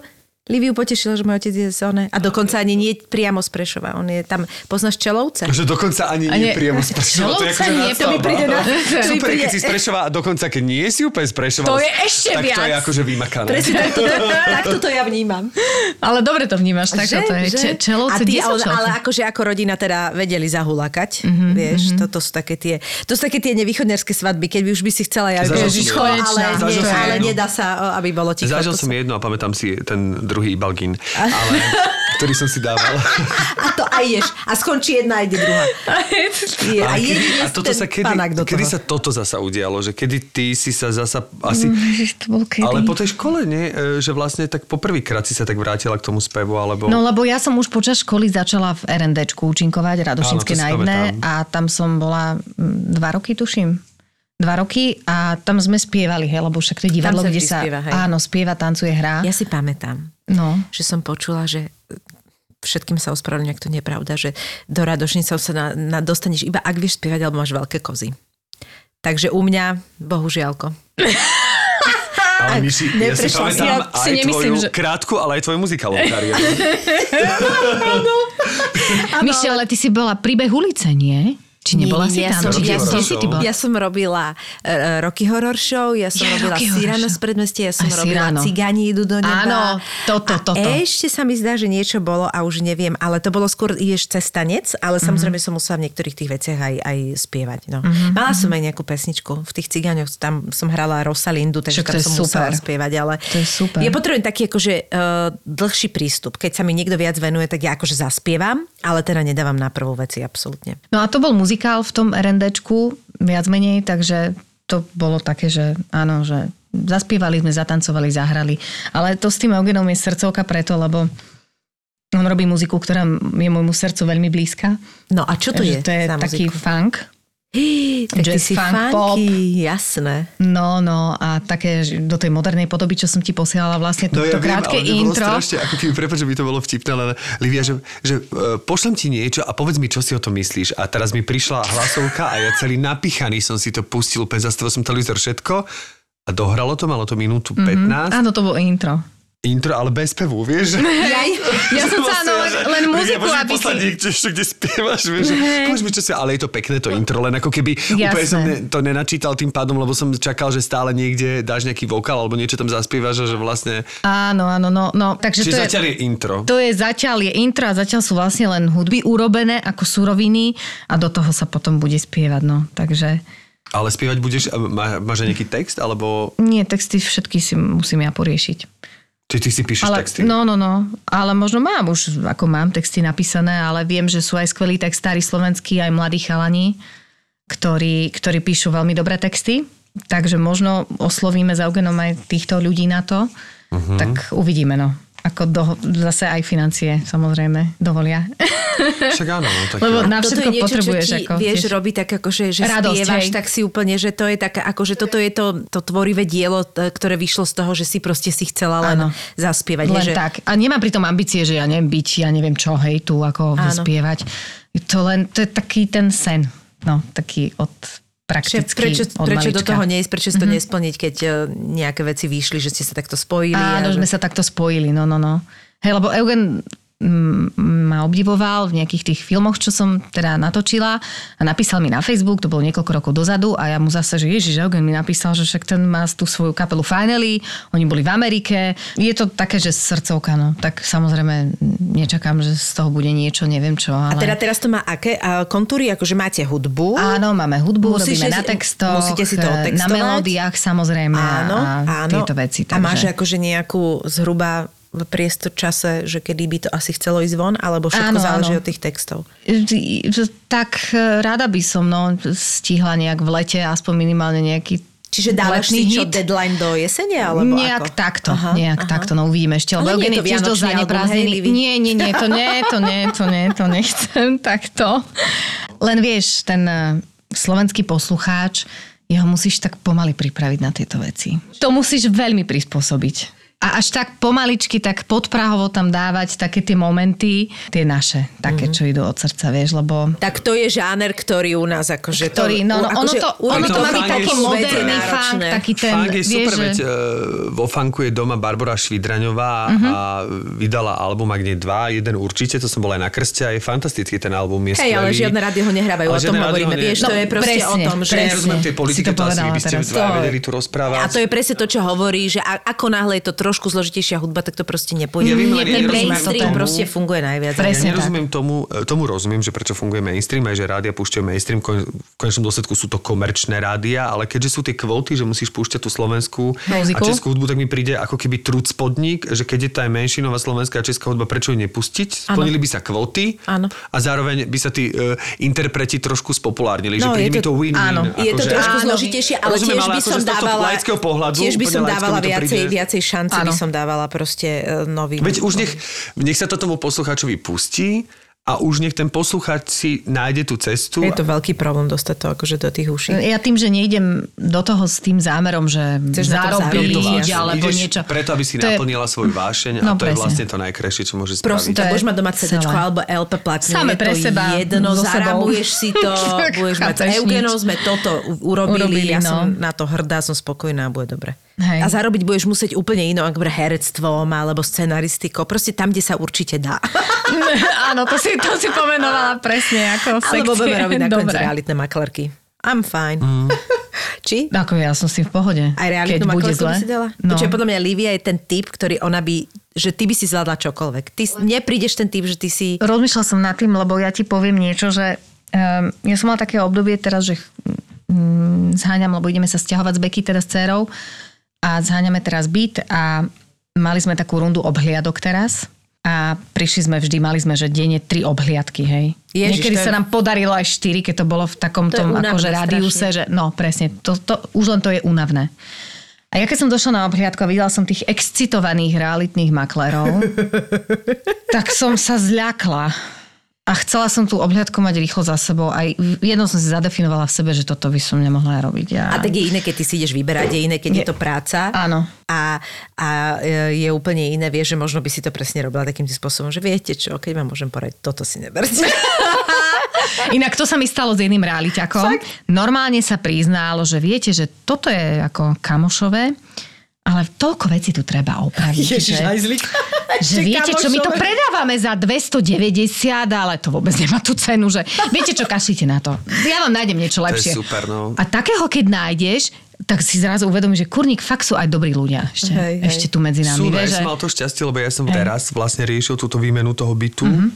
Liviu potešilo, že môj otec je z one. A dokonca ani nie priamo z Prešova. On je tam, poznáš Čelovce? Že dokonca ani nie nie- priamo z Prešova. To je akože nie, to mi príde na- to Super, keď si z Prešova a dokonca keď nie si úplne z Prešova. To je ešte tak to je viac. akože vymakané. Presne takto, takto to ja vnímam. Ale dobre to vnímaš, tak to je. Če, čelovce, a ty, ale, ale akože ako rodina teda vedeli zahulakať, Mhm, vieš, toto sú také tie, to sú také tie nevýchodňarské svadby, keď už by si chcela ja Ježiš, jednu. ale, jednu. nedá sa, aby bolo ticho. Zažil To som jedno a pamätám si ten druhý Ibalgin, ale, ktorý som si dával. A to aj ješ. A skončí jedna, a ide druhá. Je, a, Ale kedy, a toto sa kedy, kedy sa toto zasa udialo? Že kedy ty si sa zasa asi... Ježiš, to bol kedy? Ale po tej škole, nie? E, Že vlastne tak poprvýkrát si sa tak vrátila k tomu spevu, alebo... No lebo ja som už počas školy začala v RNDčku účinkovať, Radošinské naivné a tam som bola mm, dva roky, tuším. Dva roky a tam sme spievali, hej, lebo však to je divadlo, sa kde sa spieva, hej. áno, spieva, tancuje, hrá. Ja si pamätám, No. že som počula, že všetkým sa ospravedlňujem, ak to nie je pravda, že do radošnicov sa na, na, dostaneš iba ak vieš spievať, alebo máš veľké kozy. Takže u mňa, bohužiaľko. Ale my si, ja si pamätám Ja aj si nemyslím, tvoju že- krátku, ale aj tvoju muzikálnu kariéru. Mišel, ale ty si bola príbeh ulice, nie? Či nebola si ja tam? som, Či ja, som, si ty bola? ja som robila uh, Rocky Horror Show, ja som Ja, robila Cyrano Show. z predmestia, ja som Aj robila Cyrano. Cigáni idú do neba. Áno, toto, a toto. ešte sa mi zdá, že niečo bolo a už neviem, ale to bolo skôr ideš cez tanec, ale Mhm. samozrejme som musela v niektorých tých veciach aj, aj spievať. No. Mala som aj nejakú pesničku v tých cigáňoch, tam som hrala Rosalindu, takže Však tam som musela super. spievať, ale To je super. ja potrebujem taký akože uh, dlhší prístup. Keď sa mi niekto viac venuje, tak ja akože zaspievam, ale teda nedávam na prvú veci, absolútne. No a to bol muzikál v tom RNDčku, viac menej, takže to bolo také, že áno, že zaspievali sme, zatancovali, zahrali. Ale to s tým Eugenom je srdcovka preto, lebo on robí muziku, ktorá je môjmu srdcu veľmi blízka. No a čo to je? To je taký muziku? funk. Tak ty Jazz, si funk, funky, jasné. No, no a také do tej modernej podoby, čo som ti posielala vlastne No to, to ja viem, krátke intro. strašne, ako keby, prepáč, že by to bolo vtipné, ale Livia, že, že uh, pošlem ti niečo a povedz mi, čo si o tom myslíš. A teraz mi prišla hlasovka a ja celý napichaný som si to pustil, úplne zastavil som televízor všetko a dohralo to, malo to minútu 15. Mm, áno, to bolo intro. Intro, ale bez pevu, vieš? Ja, ja som sa áno, len, len muziku, ja, aby si... ešte, kde spievaš, vieš? Povedz mi, čo si, ale je to pekné to intro, len ako keby úplne som ne, to nenačítal tým pádom, lebo som čakal, že stále niekde dáš nejaký vokál alebo niečo tam zaspievaš že vlastne... Áno, áno, no, no takže Čiže to je... zatiaľ je intro. To je zatiaľ je intro a zatiaľ sú vlastne len hudby urobené ako suroviny a do toho sa potom bude spievať, no. Takže Ale spievať budeš, má, máš aj nejaký text, alebo nie, texty všetky si musím ja poriešiť. Či ty si píšeš Ale, texty? no, no, no. Ale možno mám už, ako mám texty napísané, ale viem, že sú aj skvelí textári slovenskí, aj mladí chalani, ktorí, ktorí píšu veľmi dobré texty. Takže možno oslovíme za Eugenom aj týchto ľudí na to. Uh-huh. Tak uvidíme, no. Ako do, zase aj financie, samozrejme, dovolia. Však áno, no, tak Lebo na Toto všetko je niečo, potrebuješ. čo ti ako, vieš tiež. robiť tak akože, že Radosť, spievaš, hej. tak si úplne, že to je také, akože toto je to, to tvorivé dielo, ktoré vyšlo z toho, že si proste si chcela len Áno. zaspievať. Len nie, že... tak. A nemám pritom ambície, že ja neviem byť, ja neviem čo, hej, tu ako Áno. spievať. To len, to je taký ten sen. No, taký od Že prakticky prečo, od prečo do toho neísť, prečo si to mm-hmm. nesplniť, keď eh, nejaké veci vyšli, že ste sa takto spojili. Áno, a sme že... sa takto spojili, no, no, no. Hej, lebo Eugen ma obdivoval v nejakých tých filmoch, čo som teda natočila a napísal mi na Facebook, to bolo niekoľko rokov dozadu a ja mu zase, že Ježiš, Eugen mi napísal, že však ten má tú svoju kapelu Finally, oni boli v Amerike. Je to také, že srdcovka, no. Tak samozrejme nečakám, že z toho bude niečo, neviem čo. A Ale... teda teraz to má aké a kontúry, akože máte hudbu. Áno, máme hudbu, Musíš robíme si- na textoch, musíte si to na otextovať? melódiách samozrejme Áno, a áno. tieto veci. A máš akože nejakú zhruba v priestor čase, že kedy by to asi chcelo ísť von, alebo všetko Áno, záleží áno. od tých textov? Tak e, rada by som no, stihla nejak v lete, aspoň minimálne nejaký Čiže dávaš si čo, hit. deadline do jesene? Alebo nejak ako? takto, Aha, nejak aha. takto, no uvidíme ešte, lebo Eugen je tiež dosť zaneprázdnený. Nie, nie, nie, to nie, to nie, to nie, to nie, to nechcem takto. Len vieš, ten e, slovenský poslucháč, jeho musíš tak pomaly pripraviť na tieto veci. To musíš veľmi prispôsobiť. A až tak pomaličky, tak podprahovo tam dávať také tie momenty, tie naše, také, čo idú od srdca, vieš, lebo Tak to je žáner, ktorý u nás akože... ktorý, to, no, no, ono akože to, u- ono to má byť taký moderný funk, taký ten, Funk je vieš, super, že... veď uh, vo funku je doma Barbara Švidraňová Mhm. a vydala album, ak nie dva, jeden určite, to som bol aj na krste a je fantastický ten album, je Hej, ale žiadne rádio ho nehrávajú, Ale o tom hovoríme. ho ne- Vieš, to No, je proste presne, o tom, že... Presne. Si politike, to to asi povedala by ste teraz. dva To- vedeli tu rozprávať. A to je presne to, čo hovorí, že a- ako náhle je to trošku zložitejšia hudba, tak to proste nepôjde. Ja viem, ten mainstream tomu. proste funguje najviac. Presne Ja nerozumiem tomu, e, tomu rozumiem, že prečo funguje mainstream, aj že rádia púšťajú mainstream, v konečnom dôsledku sú to komerčné rádia, ale keďže sú tie kvóty, že musíš púšťať tú slovenskú Muziku. a českú hudbu, tak mi príde ako keby trud spodník, že keď je tá menšinová slovenská a česká hudba, prečo ju nepustiť? Splnili by sa kvóty Áno. a zároveň by sa tí uh, interpreti trošku spopulárnili, že No, príde je mi to- to win-win. áno. Je to akože- trošku Áno. zložitejšie, ale Rozumiem, tiež ale by som dávala... tiež by som dávala to viacej, príde. Viacej šanci, by som dávala proste uh, nový. Veď už nech, nech sa to tomu poslucháčovi pustí a už nech ten posluchač si nájde tú cestu. Je to veľký problém dostať to akože do tých uší. Ja tým, že nejdem do toho s tým zámerom, že Chceš na to zarobiť, vášeň. alebo Ideš niečo. Preto, aby si To je- naplnila svoju vášeň No, a to je presne. vlastne to najkrajšie, čo môže spraviť. Prosím, To je budeš mať doma CD alebo LP platňu. Same je pre to seba, jedno, zarámuješ si to, budeš mať nič. sme toto urobili, Urobili, ja no. som na to hrdá, som spokojná a bude dobre. Hej. A zarobiť budeš musieť úplne inou, ako herectvom alebo scenaristikou, proste tam, kde sa určite dá. Áno, to si, to si pomenovala presne ako Alebo sekcie. budeme robiť nakoniec Dobre. realitné maklerky. I'm fine. Mm. Či? Ako ja som si v pohode. Aj Keď realitnú bude maklerku by zle. si dala? No. Počuaj, podľa mňa Livia je ten typ, ktorý ona by, že ty by si zvládla čokoľvek. Ty s- neprídeš ten typ, že ty si... Rozmýšľala som nad tým, lebo ja ti poviem niečo, že um, ja som mala také obdobie teraz, že um, zháňam, lebo ideme sa stiahovať z Beky teraz s dcerou a zháňame teraz byt a mali sme takú rundu obhliadok teraz a prišli sme vždy, mali sme, že denne tri obhliadky, hej. Ježiš, Niekedy je- sa nám podarilo aj štyri, keď to bolo v takom To tom akože rádiuse, že no presne, to, to, už len to je únavné. A ja keď som došla na obhliadku a videla som tých excitovaných realitných maklerov, tak som sa zľakla. A chcela som tú obhliadku mať rýchlo za sebou. Aj jedno som si zadefinovala v sebe, že toto by som nemohla robiť. Ja... A tak je iné, keď ty si ideš vyberať, je iné, keď je to práca. Áno. A, a e, je úplne iné, vieš, že možno by si to presne robila takým spôsobom, že viete čo, keď vám môžem poradiť, toto si neberte. Inak to sa mi stalo s jedným realiťakom. Normálne sa priznalo, že viete, že toto je ako kamošové, ale toľko vecí tu treba opraviť. že, že viete čo, my to predávame za 290, ale to vôbec nemá tú cenu, že viete čo, kašlite na to. Ja vám nájdem niečo je lepšie. super, no. A takého, keď nájdeš, tak si zrazu uvedomíš, že kurník fakt sú aj dobrí ľudia ešte, Hej, hej. ešte tu medzi nami. Sú, no, ja vieš, som že- mal to šťastie, lebo ja som teraz vlastne riešil túto výmenu toho bytu. Mhm.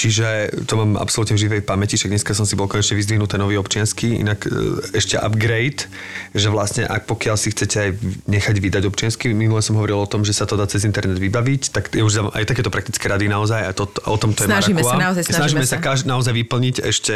Čiže to mám absolútne v živej pamäti, však dneska som si bol konečne vyzdvihnutý nový občiansky, inak e, ešte upgrade, že vlastne ak pokiaľ si chcete aj nechať vydať občiansky, minule som hovoril o tom, že sa to dá cez internet vybaviť, tak ja už aj takéto praktické rady naozaj a to, o tom to je Snažíme Marakua. sa, naozaj snažíme snažíme sa. sa. Naozaj vyplniť ešte,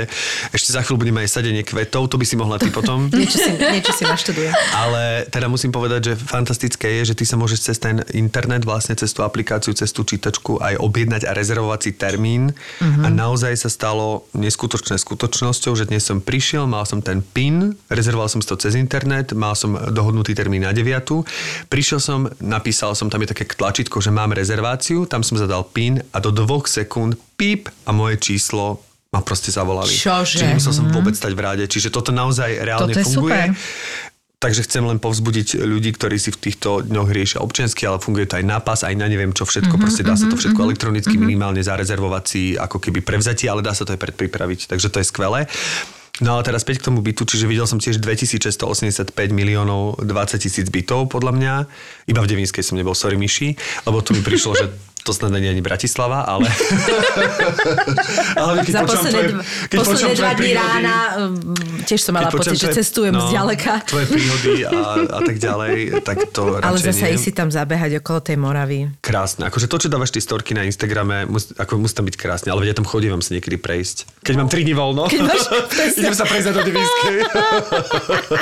ešte za chvíľu budeme aj sadenie kvetov, to by si mohla ty potom. niečo, si, niečo si naštudujem. Ale teda musím povedať, že fantastické je, že ty sa môžeš cez ten internet, vlastne cez tú aplikáciu, cez tú čítačku aj objednať a rezervovať si termín. A naozaj sa stalo neskutočné skutočnosťou, že dnes som prišiel, mal som ten PIN, rezervoval som si to cez internet, mal som dohodnutý termín na 9. Prišiel som, napísal som, tam je také tlačítko, že mám rezerváciu, tam som zadal PIN a do dvoch sekúnd píp a moje číslo ma proste zavolali. Čože? Čiže nemusel som vôbec stať v ráde. Čiže toto naozaj reálne Toto je funguje. super. Takže chcem len povzbudiť ľudí, ktorí si v týchto dňoch riešia občiansky, ale funguje to aj na pas, aj na neviem čo všetko. Mm-hmm, proste dá sa to všetko elektronicky, minimálne zarezervovať si ako keby prevzatie, ale dá sa to aj predpripraviť. Takže to je skvelé. No ale teraz späť k tomu bytu, čiže videl som tiež 2685 miliónov 20 tisíc bytov podľa mňa. Iba v Devinskej som nebol, sorry Myši, lebo tu mi prišlo, že to snad nie je Bratislava, ale... ale keď Za počúvam posledné, tvoje- keď posledné dva tvoje dní rána um, tiež som mala pocit, počujem že tvoje- cestujem no, zďaleka. Tvoje príhody a, a tak ďalej, tak to Ale zase nie. ísť si tam zabehať okolo tej Moravy. Krásne. Akože to, čo dávaš tie storky na Instagrame, mus, ako musí tam byť krásne, ale veď ja tam chodím, vám sa niekedy prejsť. Keď mám 3 dní voľno, idem sa prejsť na do Devinskej.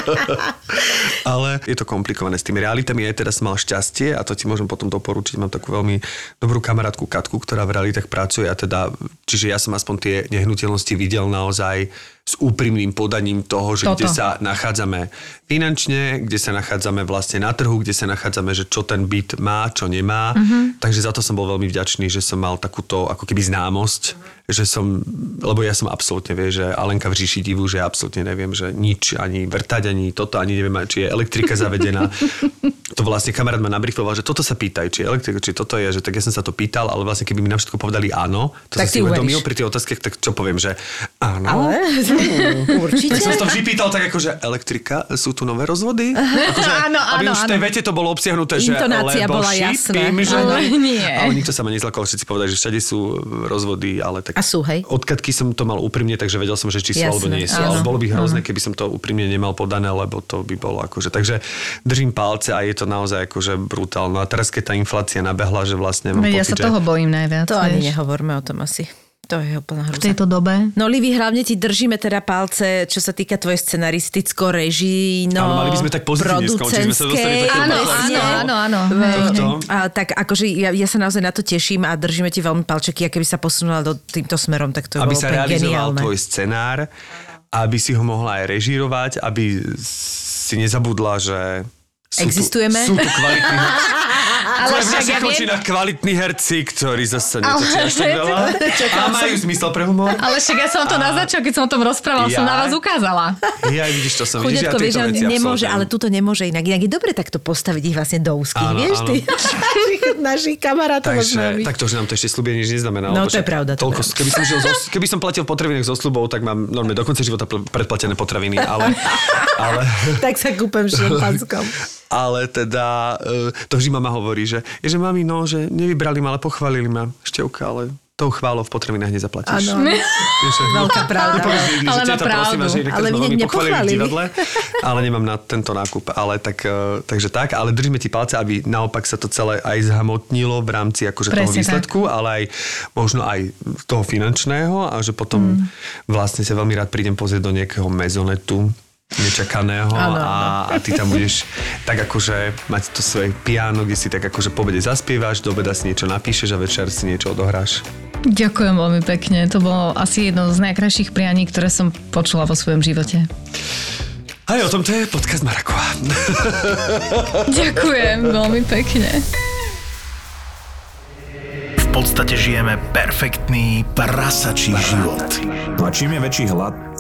ale je to komplikované s tými realitami. Ja teraz mal šťastie a to ti môžem potom doporučiť. Mám takú veľmi dobrú kamarátku Katku, ktorá v realitách pracuje a teda, čiže ja som aspoň tie nehnuteľnosti videl naozaj s úprimným podaním toho, že Toto. kde sa nachádzame finančne, kde sa nachádzame vlastne na trhu, kde sa nachádzame, že čo ten byt má, čo nemá. Uh-huh. Takže za to som bol veľmi vďačný, že som mal takúto ako keby známosť, že som, lebo ja som absolútne, vie, že Alenka v říši divu, že ja absolútne neviem, že nič, ani vrtať, ani toto, ani neviem, či je elektrika zavedená. to vlastne kamarát ma nabrifoval, že toto sa pýtaj, či je elektrika, či toto je, že tak ja som sa to pýtal, ale vlastne keby mi na všetko povedali áno, to Tak som si uvedomil pri tých otázkach, tak čo poviem, že áno. Ale určite. Tak som to vždy pýtal tak ako, že elektrika, sú tu nové rozvody? Akože, Áno, aby áno, už v tej vete to bolo obsiahnuté, že Intonácia lebo bola jasná. šípim, že... Ale nie. Ale nikto sa ma nezlakol, všetci povedali, že všade sú rozvody, ale tak... A sú, hej? Od Katky som to mal úprimne, takže vedel som, že či sú alebo nie sú. áno. Ale bolo by hrozné, keby som to úprimne nemal podané, lebo to by bolo akože... Takže držím palce a je to naozaj akože brutálne. A teraz, keď tá inflácia nabehla, že vlastne mám ja pocit, sa toho bojím najviac. To ani nehovorme o tom asi. To je úplná v hruza. tejto dobe. No Livi, hlavne ti držíme teda palce, čo sa týka tvojej scenaristicko reží, no Ale mali by sme tak pozitívne skončiť, sme sa dostali do takého Áno, áno, áno, áno. A tak akože ja, ja sa naozaj na to teším a držíme ti veľmi palčeky a keby sa posunula do týmto smerom, tak to je aby sa realizoval geniálne. tvoj scenár, aby si ho mohla aj režírovať, aby si nezabudla, že sú Existujeme? Tu, sú tu kvalitní Ale Ale však ja viem, kvalitní herci, ktorí zase netočia až tak veľa. A majú zmysel pre humor. ale však ja som to na začiatku, keď som o tom rozprával, som na Ja? vás ukázala. Ja vidíš, to som, vidíš, ja vieš, nemôže, ale tuto nemôže inak. Inak je dobre takto postaviť ich vlastne do úzkých, Áno, vieš áno. ty? Našich, kamarátov Takže, tak to, že nám to ešte slúbenie nič neznamená. No, to je pravda, to Toľko, keby, som žil zo, keby som platil potravinách zo slubov, tak mám normálne do konca života pl- predplatené potraviny, ale, ale, tak sa kúpem v šampanskom. ale teda e, to vždy mama hovorí, že, že mami, no, že nevybrali ma, ale pochválili ma. Števka, ale tou chválou v potravinách nezaplatíš. Áno, že- veľká pravda. Nepovieš že Ale teta, prosím vás, pravdu. že Ale v nepochválili. divadle, ale nemám na tento nákup. Ale tak, eh, takže tak, ale držíme ti palce, aby naopak sa to celé aj zhamotnilo v rámci akože toho Presne tak. výsledku, ale aj možno aj toho finančného a že potom Mm. vlastne sa veľmi rád prídem pozrieť do nejakého mezonetu nečakaného a, a ty tam budeš tak akože mať to svoje piano, kde si tak akože po obede zaspievaš, do obeda si niečo napíšeš a večer si niečo odohráš. Ďakujem veľmi pekne. To bolo asi jedno z najkrajších prianí, ktoré som počula vo svojom živote. Aj o tom to je podcast Marakova. Ďakujem veľmi pekne. V podstate žijeme perfektný prasačí život. No a čím je väčší hlad,